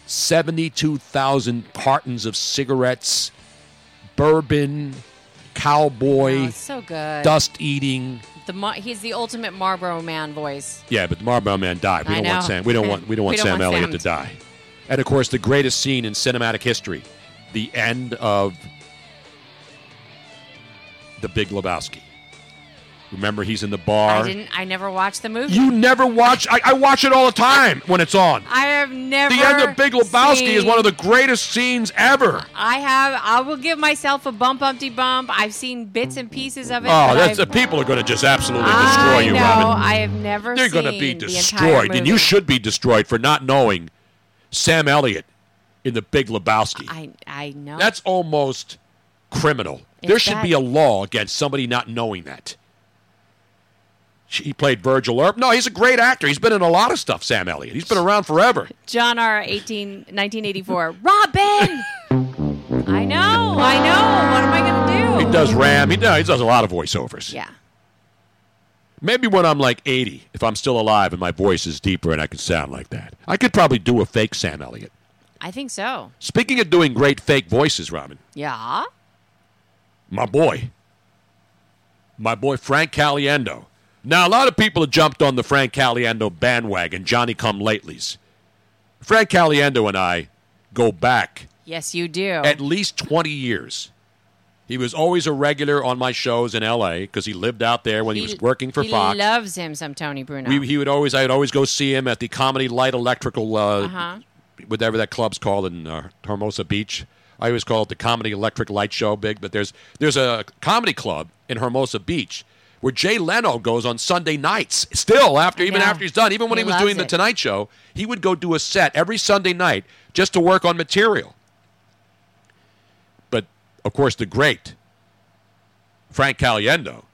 seventy-two thousand cartons of cigarettes, bourbon, cowboy, Oh, so good. dust eating. The Mar- he's the ultimate Marlboro man voice. Yeah, but the Marlboro Man died. We I don't want. Sam. We don't want. We don't We want don't Sam want Elliott Sam to die. And of course, the greatest scene in cinematic history, the end of the Big Lebowski. Remember, he's in the bar. I didn't. I never watched the movie. You never watch. I, I watch it all the time when it's on. I have never. The end of Big Lebowski is one of the greatest scenes ever. I have. I will give myself a bump, umpty bump. I've seen bits and pieces of it. Oh, that's the I've, uh, people are going to just absolutely destroy I you, know. Robin. I have never. They're going to be destroyed, and you should be destroyed for not knowing Sam Elliott in the Big Lebowski. I I know. That's almost criminal. there should bad. be a law against somebody not knowing that. He played Virgil Earp. No, he's a great actor. He's been in a lot of stuff, Sam Elliott. He's been around forever. John R. 18, 1984. Robin. I know. I know. What am I going to do? He does Ram. He does, he does a lot of voiceovers. Yeah. Maybe when I'm like 80, if I'm still alive and my voice is deeper and I can sound like that, I could probably do a fake Sam Elliott. I think so. Speaking of doing great fake voices, Robin, Yeah. my boy, my boy Frank Caliendo. Now, a lot of people have jumped on the Frank Caliendo bandwagon, Johnny come latelys. Frank Caliendo and I go back Yes, you do. at least 20 years. He was always a regular on my shows in L.A. because he lived out there when he, was working for he Fox. loves him some Tony Bruno. We, he would always, I would always go see him at the Comedy Light Electrical, uh, uh-huh. whatever that club's called in uh, Hermosa Beach. I always call it the Comedy Electric Light Show, big. But there's there's a comedy club in Hermosa Beach where Jay Leno goes on Sunday nights. Still, after even after he's done, even when He he, was doing the. Tonight Show, he would go do a set every Sunday night just to work on material. But of course, the great Frank Caliendo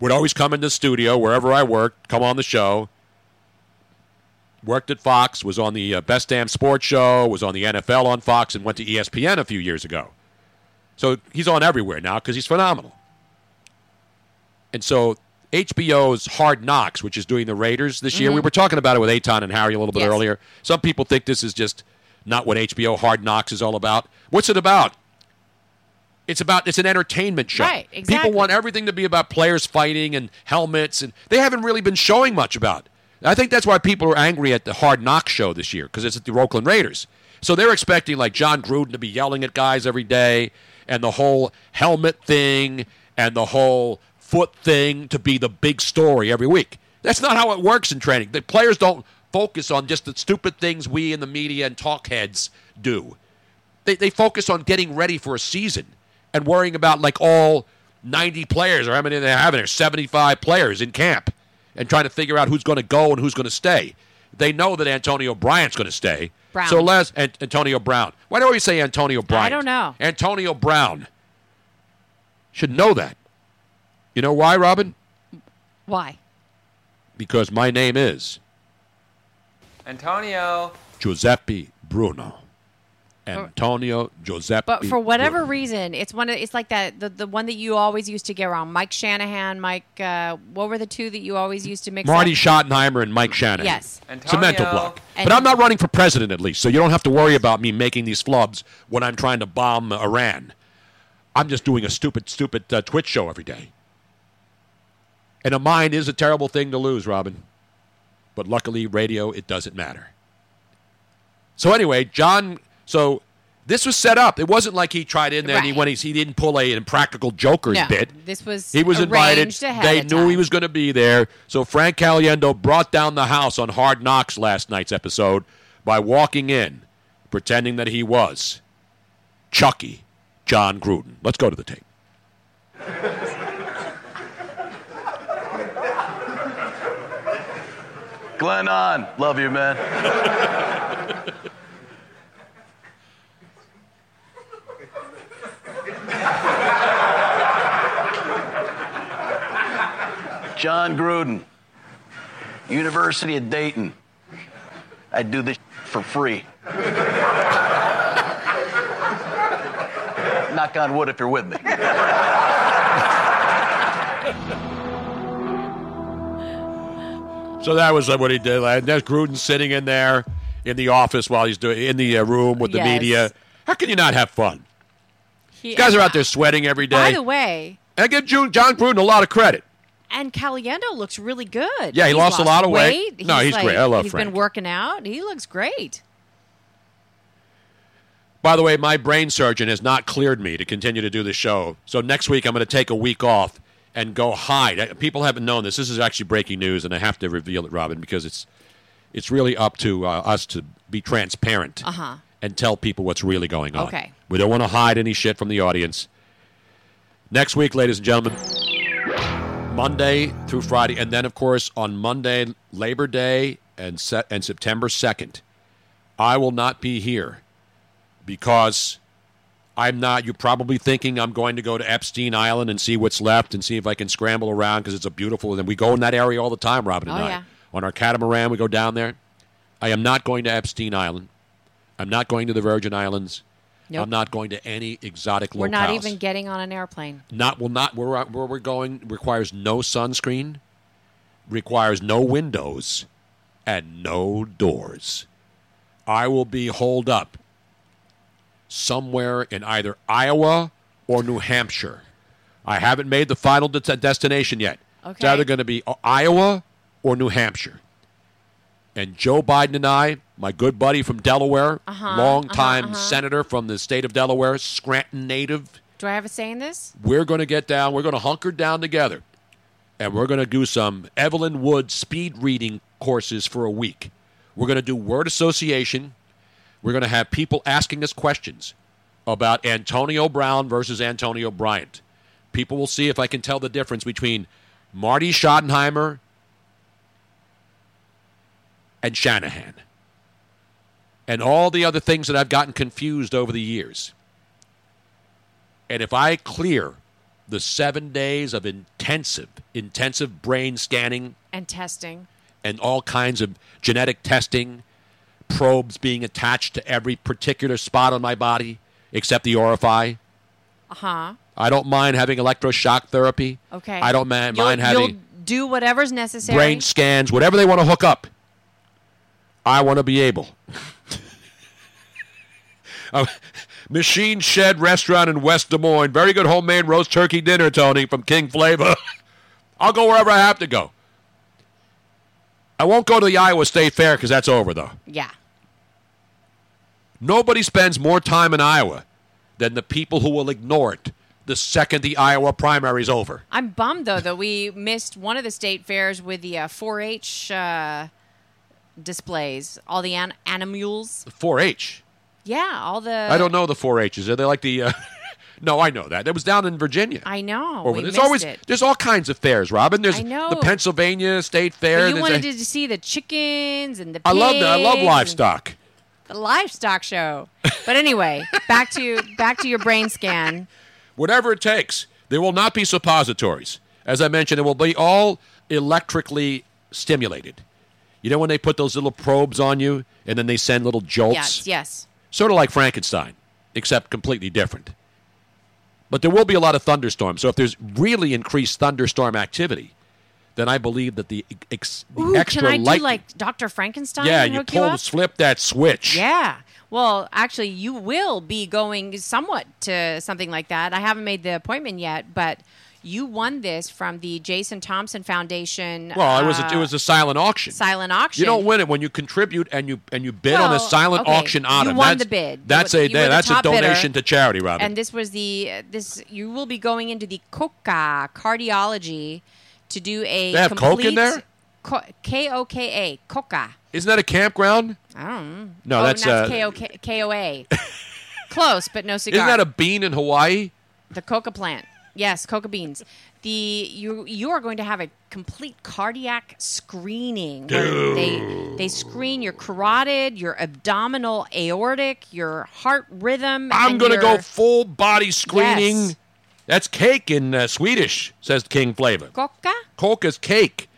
would always come into the studio wherever I worked, come on the show, worked at Fox, was on the uh, Best Damn Sports Show, was on the NFL on Fox, and went to ESPN a few years ago. So he's on everywhere now because he's phenomenal. And so HBO's Hard Knocks, which is doing the Raiders this year, we Mhm. were talking about it with Aton and Harry a little bit Yes. earlier. Some people think this is just not what HBO Hard Knocks is all about. What's it about? It's about it's an entertainment show. Right, exactly. People want everything to be about players fighting and helmets, and they haven't really been showing much about. it. I think that's why people are angry at the Hard Knock show this year because it's at the Oakland Raiders. So they're expecting like Jon Gruden to be yelling at guys every day, and the whole helmet thing and the whole foot thing to be the big story every week. That's not how it works in training. The players don't focus on just the stupid things we in the media and talk heads do. They, they focus on getting ready for a season and worrying about like all 90 players or how many they have in there, 75 players in camp, and trying to figure out who's going to go and who's going to stay. They know that Antonio Bryant's going to stay. Brown. So Les An- Antonio Brown. Why do always say Antonio Bryant? I don't know. Antonio Brown should know that. You know why, Robin? Why? Because my name is Antonio. Giuseppe Bruno. Antonio Giuseppe. But for whatever Bruno. reason, it's one. Of, it's like that the, the one that you always used to get around. Mike Shanahan, Mike. Uh, what were the two that you always used to mix Marty up? Schottenheimer and Mike Shanahan. Yes. It's a mental block. And- but I'm not running for president, at least, so you don't have to worry about me making these flubs when I'm trying to bomb Iran. I'm just doing a stupid, stupid uh, Twitch show every day. And a mind is a terrible thing to lose, Robin. But luckily, radio, it doesn't matter. So anyway, John. So this was set up. It wasn't like he tried in there and he Right. when he, he didn't pull a impractical Joker's No, bit. this was He was invited. They knew he was going to be there. So Frank Caliendo brought down the house on Hard Knocks last night's episode by walking in, pretending that he was Chucky, Jon Gruden. Let's go to the tape. Glenn on. Love you, man. Jon Gruden, University of Dayton. I do this for free. Knock on wood if you're with me. So that was uh, what he did. And there's Gruden sitting in there in the office while he's doing in the uh, room with the Yes. media. How can you not have fun? He- These guys are out there sweating every day. By the way, and I give Ju- Jon Gruden a lot of credit. and Caliendo looks really good. Yeah, he He's lost a lot of weight. weight. No, he's like- great. I love He's Frank. been working out. He looks great. By the way, my brain surgeon has not cleared me to continue to do the show. So next week I'm going to take a week off and go hide. Uh, People haven't known this. This is actually breaking news, and I have to reveal it, Robin, because it's it's really up to uh, us to be transparent Uh huh. and tell people what's really going on. Okay. We don't want to hide any shit from the audience. Next week, ladies and gentlemen, Monday through Friday, and then of course on Monday, Labor Day, and set and September second, I will not be here because I'm not. You're probably thinking I'm going to go to Epstein Island and see what's left and see if I can scramble around because it's a beautiful. And we go in that area all the time, Robin and Oh, I. yeah. On our catamaran, we go down there. I am not going to Epstein Island. I'm not going to the Virgin Islands. Nope. I'm not going to any exotic locales. We're not even getting on an airplane. Not will not where where we're going requires no sunscreen, requires no windows, and no doors. I will be holed up somewhere in either Iowa or New Hampshire. I haven't made the final de- destination yet. It's either going to be uh, Iowa or New Hampshire. And Joe Biden and I, my good buddy from Delaware, Uh-huh, longtime uh-huh, uh-huh. senator from the state of Delaware, Scranton native, Do I have a say in this? we're going to get down, we're going to hunker down together, and we're going to do some Evelyn Wood speed reading courses for a week. We're going to do word association. We're going to have people asking us questions about Antonio Brown versus Antonio Bryant. People will see if I can tell the difference between Marty Schottenheimer and Shanahan and all the other things that I've gotten confused over the years. And if I clear the seven days of intensive, intensive brain scanning And testing. and all kinds of genetic testing, probes being attached to every particular spot on my body except the orify. Uh huh. I don't mind having electroshock therapy. Okay. I don't mind, You'll- mind having You'll do whatever's necessary. brain scans, whatever they want to hook up. I want to be able. Uh, Machine Shed Restaurant in West Des Moines. Very good homemade roast turkey dinner, Tony, from King Flavor. I'll go wherever I have to go. I won't go to the Iowa State Fair because that's over, though. Yeah. Nobody spends more time in Iowa than the people who will ignore it the second the Iowa primary is over. I'm bummed though that we missed one of the state fairs with the uh, 4-H uh, displays, all the an- animals. 4-H. Yeah, all the. I don't know the 4-H's. Are they like the? Uh, no, I know that. That was down in Virginia. I know. Or we there's always it. there's all kinds of fairs, Robin. There's I know. the Pennsylvania State Fair. But you wanted a- to see the chickens and the. I love the, I love livestock. The livestock show. But anyway, back to back to your brain scan. Whatever it takes. There will not be suppositories. As I mentioned, it will be all electrically stimulated. You know when they put those little probes on you and then they send little jolts? Yes, yes. Sort of like Frankenstein, except completely different. But there will be a lot of thunderstorms. So if there's really increased thunderstorm activity, then I believe that the, ex, the Ooh, extra can I do light. like Dr. Frankenstein? yeah, you pull, you flip that switch. Yeah. Well, actually, you will be going somewhat to something like that. I haven't made the appointment yet, but you won this from the Jason Thompson Foundation. Well, it was a, it uh, was a silent auction. silent auction. You don't win it when you contribute and you and you bid on a silent okay, auction you won that's, the bid. That's a that's a top bidder. donation to charity, Robin. And this was the this you will be going into the Coca cardiology to do a They have Coke in there? K O K A Coca. Isn't that a campground? I don't know. No, oh, that's, uh, K O K O A. Close, but no cigar. Isn't that a bean in Hawaii? The coca plant. Yes, coca beans. The you you are going to have a complete cardiac screening where they they screen your carotid, your abdominal aortic, your heart rhythm. I'm going to go full body screening. Yes. That's cake in uh, Swedish, says King Flavor. Coca? Coca's cake.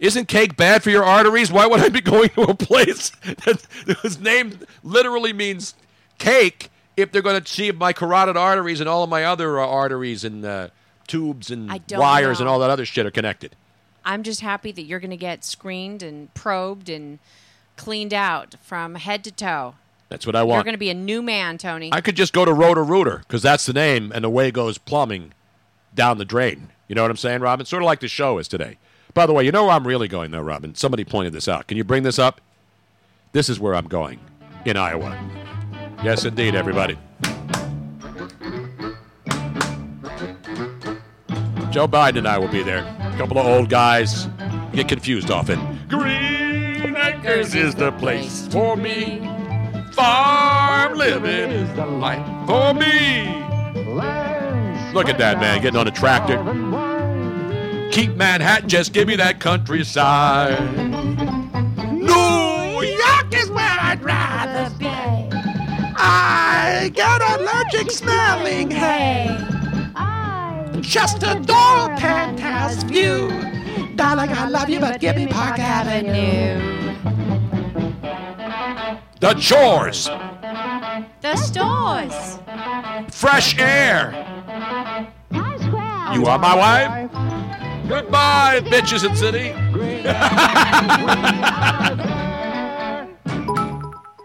Isn't cake bad for your arteries? Why would I be going to a place that, whose name literally means cake if they're going to see if my carotid arteries and all of my other uh, arteries and uh, tubes and wires and all that other shit are connected? I'm just happy that you're going to get screened and probed and cleaned out from head to toe. That's what I want. You're going to be a new man, Tony. I could just go to Roto-Rooter because that's the name, and away goes plumbing down the drain. You know what I'm saying, Robin? Sort of like the show is today. By the way, you know where I'm really going, though, Robin? Somebody pointed this out. Can you bring this up? This is where I'm going in Iowa. Yes, indeed, everybody. Joe Biden and I will be there. A couple of old guys get confused often. Green Acres is the place for me. Farm living is the life for me. Look at that man getting on a tractor. Keep Manhattan, just give me that countryside. New York is where I'd rather be. I got allergic smelling hay. Just a adore penthouse view. Darling, I love you, but give me Park Avenue. The chores, the stores. fresh air. You are my wife. Goodbye, bitches in city.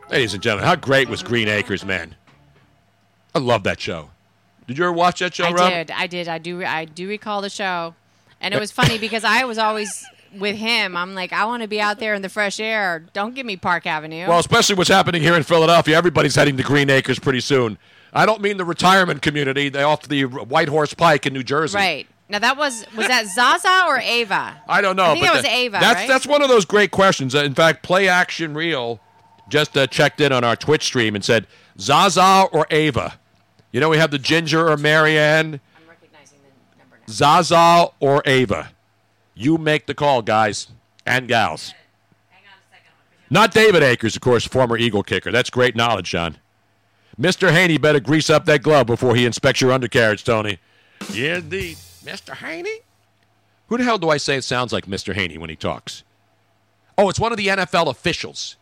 Ladies and gentlemen, how great was Green Acres, man? I love that show. Did you ever watch that show, I Rob? did. I did. I do. I do recall the show, and it was funny because I was always with him. I'm like, I want to be out there in the fresh air. Don't give me Park Avenue. Well, especially what's happening here in Philadelphia. Everybody's heading to Green Acres pretty soon. I don't mean the retirement community. They off the White Horse Pike in New Jersey. right now, that was was that Zsa Zsa or Ava? I don't know. I think but that was Ava, That's right? that's one of those great questions. In fact, Play Action Real just uh, checked in on our Twitch stream and said Zsa Zsa or Ava. You know, we have the Ginger or Mary Ann. I'm recognizing the number now. Zsa Zsa or Ava. You make the call, guys and gals. Not David Akers, of course, former Eagle kicker. That's great knowledge, John. Mr. Haney better grease up that glove before he inspects your undercarriage, Tony. Yeah, indeed. Mr. Haney? Who the hell do I say it sounds like Mr. Haney when he talks? Oh, it's one of the NFL officials.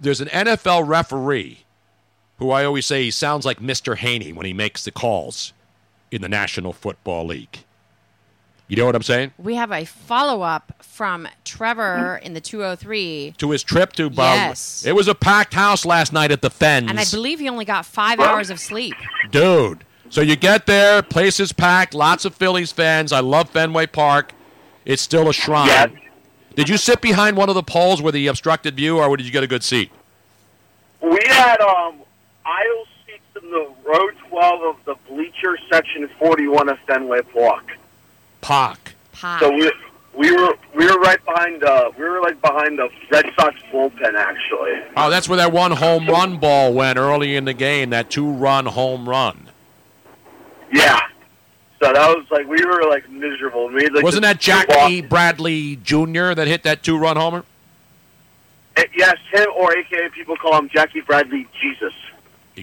There's an NFL referee who I always say he sounds like Mr. Haney when he makes the calls in the National Football League. You know what I'm saying? We have a follow up from Trevor in the 203. To his trip to Bob. Yes. It was a packed house last night at the Fens. And I believe he only got five hours of sleep. Dude. So you get there, place is packed, lots of Phillies fans. I love Fenway Park. It's still a shrine. Did you sit behind one of the poles where the obstructed view, or did you get a good seat? We had um, aisle seats in the row 12 of the bleacher section 41 of Fenway Park. Park. So we we were we were right behind uh we were like behind the Red Sox bullpen actually. Oh, that's where that one home run ball went early in the game, that two run home run. Yeah. So that was like we were like miserable. We had, like, Wasn't that Jackie Bradley Jr. that hit that two run homer? Eh, Yes, him or AKA people call him Jackie Bradley Jesus.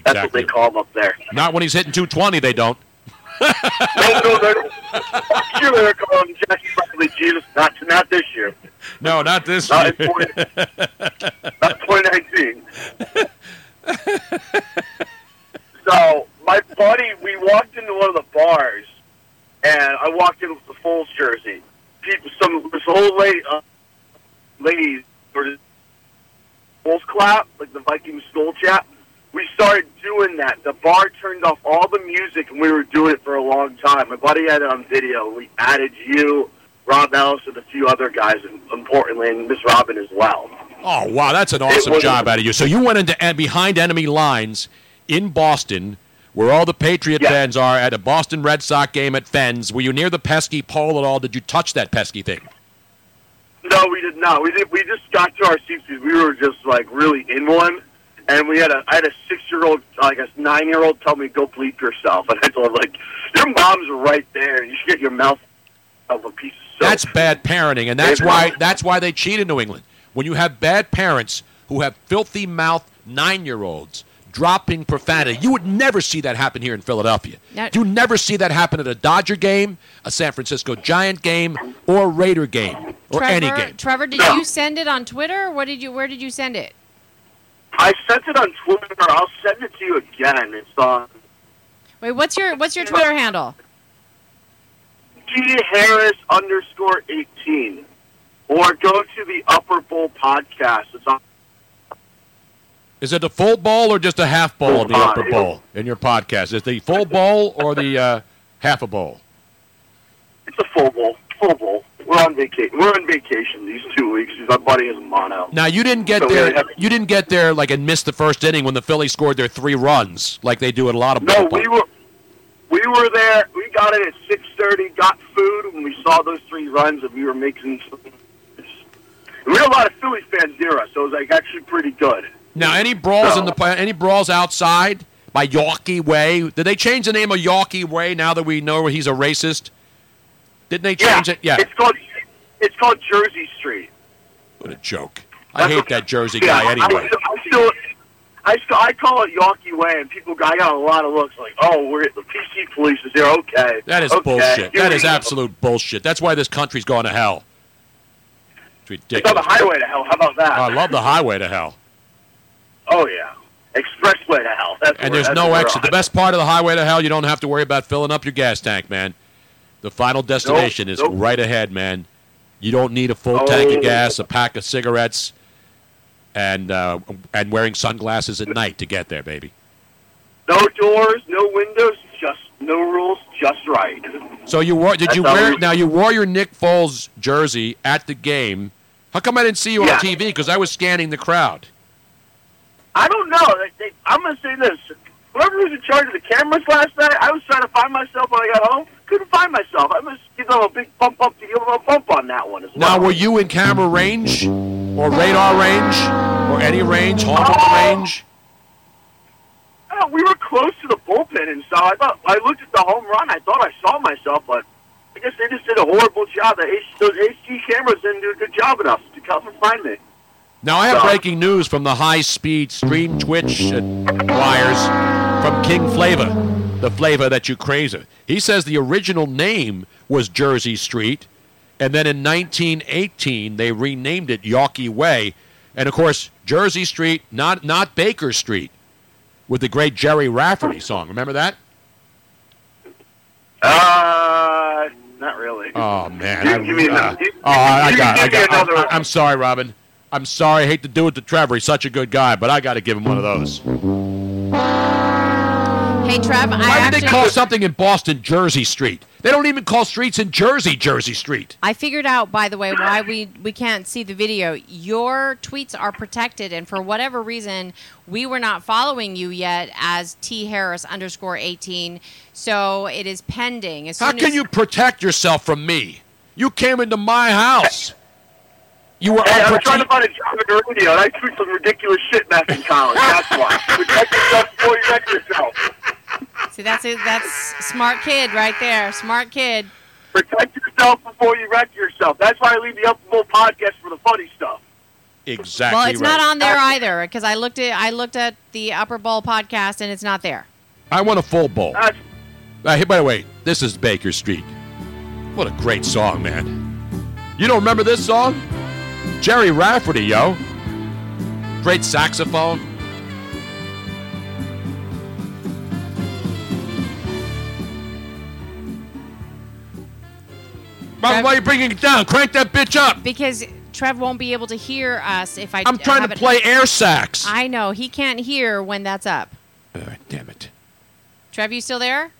That's what they call him up there. Not when he's hitting 220, they don't. no, no, they're, sure they're calling him Jackie Bradley Jesus. Not not this year. No, not this Not year. in 20, not 2019. so my buddy, we walked into one of the bars, and I walked in with the Foles jersey. People, some this old lady, uh, lady, or the Foles clap, like the Vikings skull chap. We started doing that. The bar turned off all the music, and we were doing it for a long time. My buddy had it on video. We added you, Rob Ellis, and a few other guys, and importantly, and Miss Robin as well. Oh wow, that's an awesome job out of you. So you went into and behind enemy lines in Boston, where all the Patriot fans are, at a Boston Red Sox game at Fens. Were you near the pesky pole at all? Did you touch that pesky thing? No, we did not. We did. We just got to our seats we were just like really in one, and we had a. I had a six-year-old, uh, I guess nine-year-old, tell me go bleep yourself, and I told her like, your mom's right there. You should get your mouth of a piece of soap. That's bad parenting, and that's why that's why they cheat in New England. When you have bad parents who have filthy mouth nine-year-olds dropping profanity, you would never see that happen here in Philadelphia. Now- you never see that happen at a Dodger game, a San Francisco Giant game, or a Raider game, or Trevor, any game. Trevor, did you send it on Twitter? What did you? Where did you send it? I sent it on Twitter. I'll send it to you again. It's on Wait, what's your what's your Twitter handle? G Harris underscore eighteen, or go to the Upper Bowl podcast. It's on. Is it a full bowl or just a half bowl of the upper bowl. bowl in your podcast? Is the full bowl or the uh, half a bowl? It's a full bowl. Full bowl. We're on vacation. We're on vacation these two weeks. My buddy is mono. Now you didn't get So there. have- You didn't get there like and miss the first inning when the Phillies scored their three runs, like they do at a lot of No, we were we were there. We got in at six thirty. Got food when we saw those three runs, and we were making. Some, we had a lot of Phillies fans near us, so it was like actually pretty good. Now, any brawls in the any brawls outside by Yawkey Way? Did they change the name of Yawkey Way now that we know he's a racist? Didn't they change it? Yeah. It's called it's called Jersey Street. What a joke! I hate that Jersey Yeah, guy anyway. I, I still. I, still, I call it Yawkey Way, and people. I got a lot of looks like, "Oh, we're the PC police is here." Okay, That is okay, bullshit. That go. absolute bullshit. That's why this country's going to hell. It's It's on ridiculous. the highway to hell. How about that? I love the highway to hell. Oh yeah, expressway to hell. That's And where- there's that's no exit. The best part of the highway to hell, you don't have to worry about filling up your gas tank, man. The final destination is nope. right ahead, man. You don't need a full tank Oh. of gas, a pack of cigarettes, and uh, and wearing sunglasses at night to get there, baby. No doors, no windows, just no rules, just right. So you wore? Did you That's how wear? we- Now you wore your Nick Foles jersey at the game. How come I didn't see you Yeah. on TV? Because I was scanning the crowd. I don't know. I'm going to say this. Whoever was in charge of the cameras last night, I was trying to find myself when I got home. Couldn't find myself. I must give them a big bump up to give them a bump on that one as well. Now, were you in camera range, or radar range, or any range, home run range? Uh, we were close to the bullpen, and so I thought I looked at the home run. I thought I saw myself, but I guess they just did a horrible job. The H, those HD cameras didn't do a good job enough to come and find me. Now I have breaking news from the high-speed stream Twitch wires from King Flavor, the flavor that you crazy. He says the original name was Jersey Street, And then in 1918, they renamed it Yawkey Way. And of course, Jersey Street, not, not Baker Street, with the great Gerry Rafferty song. Remember that? Uh, not really. Oh, man. You- I- uh, oh, I, got, I got I, I'm sorry, Robin. I'm sorry. I hate to do it to Trevor. He's such a good guy, but I got to give him one of those. Hey, Trev, I Why did actually they call something in Boston Jersey Street? They don't even call streets in Jersey Jersey Street. I figured out, by the way, why we, we can't see the video. Your tweets are protected, and for whatever reason, we were not following you yet as T Harris underscore 18. So it is pending. As How can as- you protect yourself from me? You came into my house. You were Hey, I was trying to find a job in the radio, and I threw some ridiculous shit back in college. That's why. Protect yourself before you wreck yourself. See, that's it. That's smart kid right there. Smart kid. Protect yourself before you wreck yourself. That's why I leave the Upper Bowl podcast for the funny stuff. Exactly. well, it's right. not on there either because I looked at I looked at the Upper Bowl podcast and it's not there. I want a full bowl. That's Uh, hey, by the way, this is Baker Street. What a great song, man. You don't remember this song? Gerry Rafferty, yo. Great saxophone. Bob, why are you bringing it down? Crank that bitch up. Because Trev won't be able to hear us if I. I'm trying have to it- play air sax. I know he can't hear when that's up. damn it. Trev, you still there?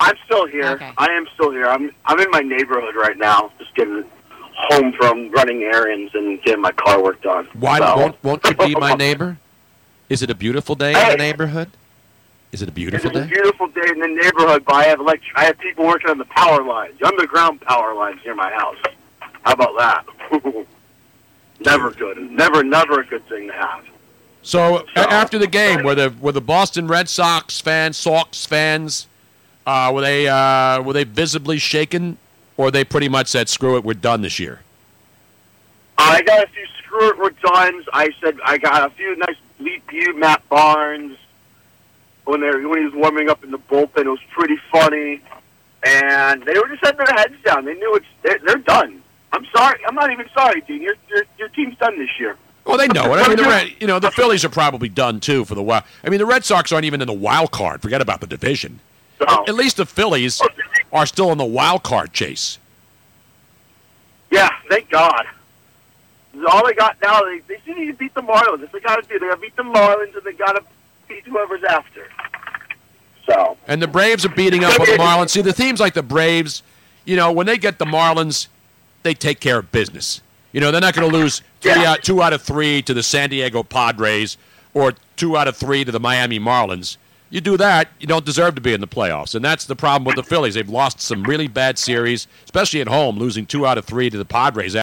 I'm still here. Okay. I am still here. I'm I'm in my neighborhood right now, just getting home from running errands and getting my car work done. Why So- won't, won't you be my neighbor? Is it a beautiful day in the neighborhood? Is it a beautiful It's a day? beautiful day in the neighborhood, but I have elect- I have people working on the power lines, underground power lines near my house. How about that? never good. Never, never a good thing to have. So a- after the game, were the were the Boston Red Sox fans, Sox fans, uh, were they uh, were they visibly shaken, or they pretty much said, "Screw it, we're done this year"? I got a few screw it, we're done. I said I got a few nice leap you, Matt Barnes. When they when he was warming up in the bullpen, it was pretty funny, and they were just setting their heads down. They knew it's they're, they're done. I'm sorry. I'm not even sorry, Dean. Your your your team's done this year. Well, they know it. I mean, the Red, you know, the Phillies are probably done too for the while. I mean, the Red Sox aren't even in the wild card. Forget about the division. At least the Phillies are still in the wild card chase. Yeah, thank God. All they got now, they, they still need to beat the Marlins. If they got to do, they got to beat the Marlins, and they got to beat whoever's after. So And the Braves are beating up on the Marlins. See, the teams like the Braves, you know, when they get the Marlins, they take care of business. You know, they're not going to lose three out, two out of three to the San Diego Padres or two out of three to the Miami Marlins. You do that, you don't deserve to be in the playoffs. And that's the problem with the Phillies. They've lost some really bad series, especially at home, losing two out of three to the Padres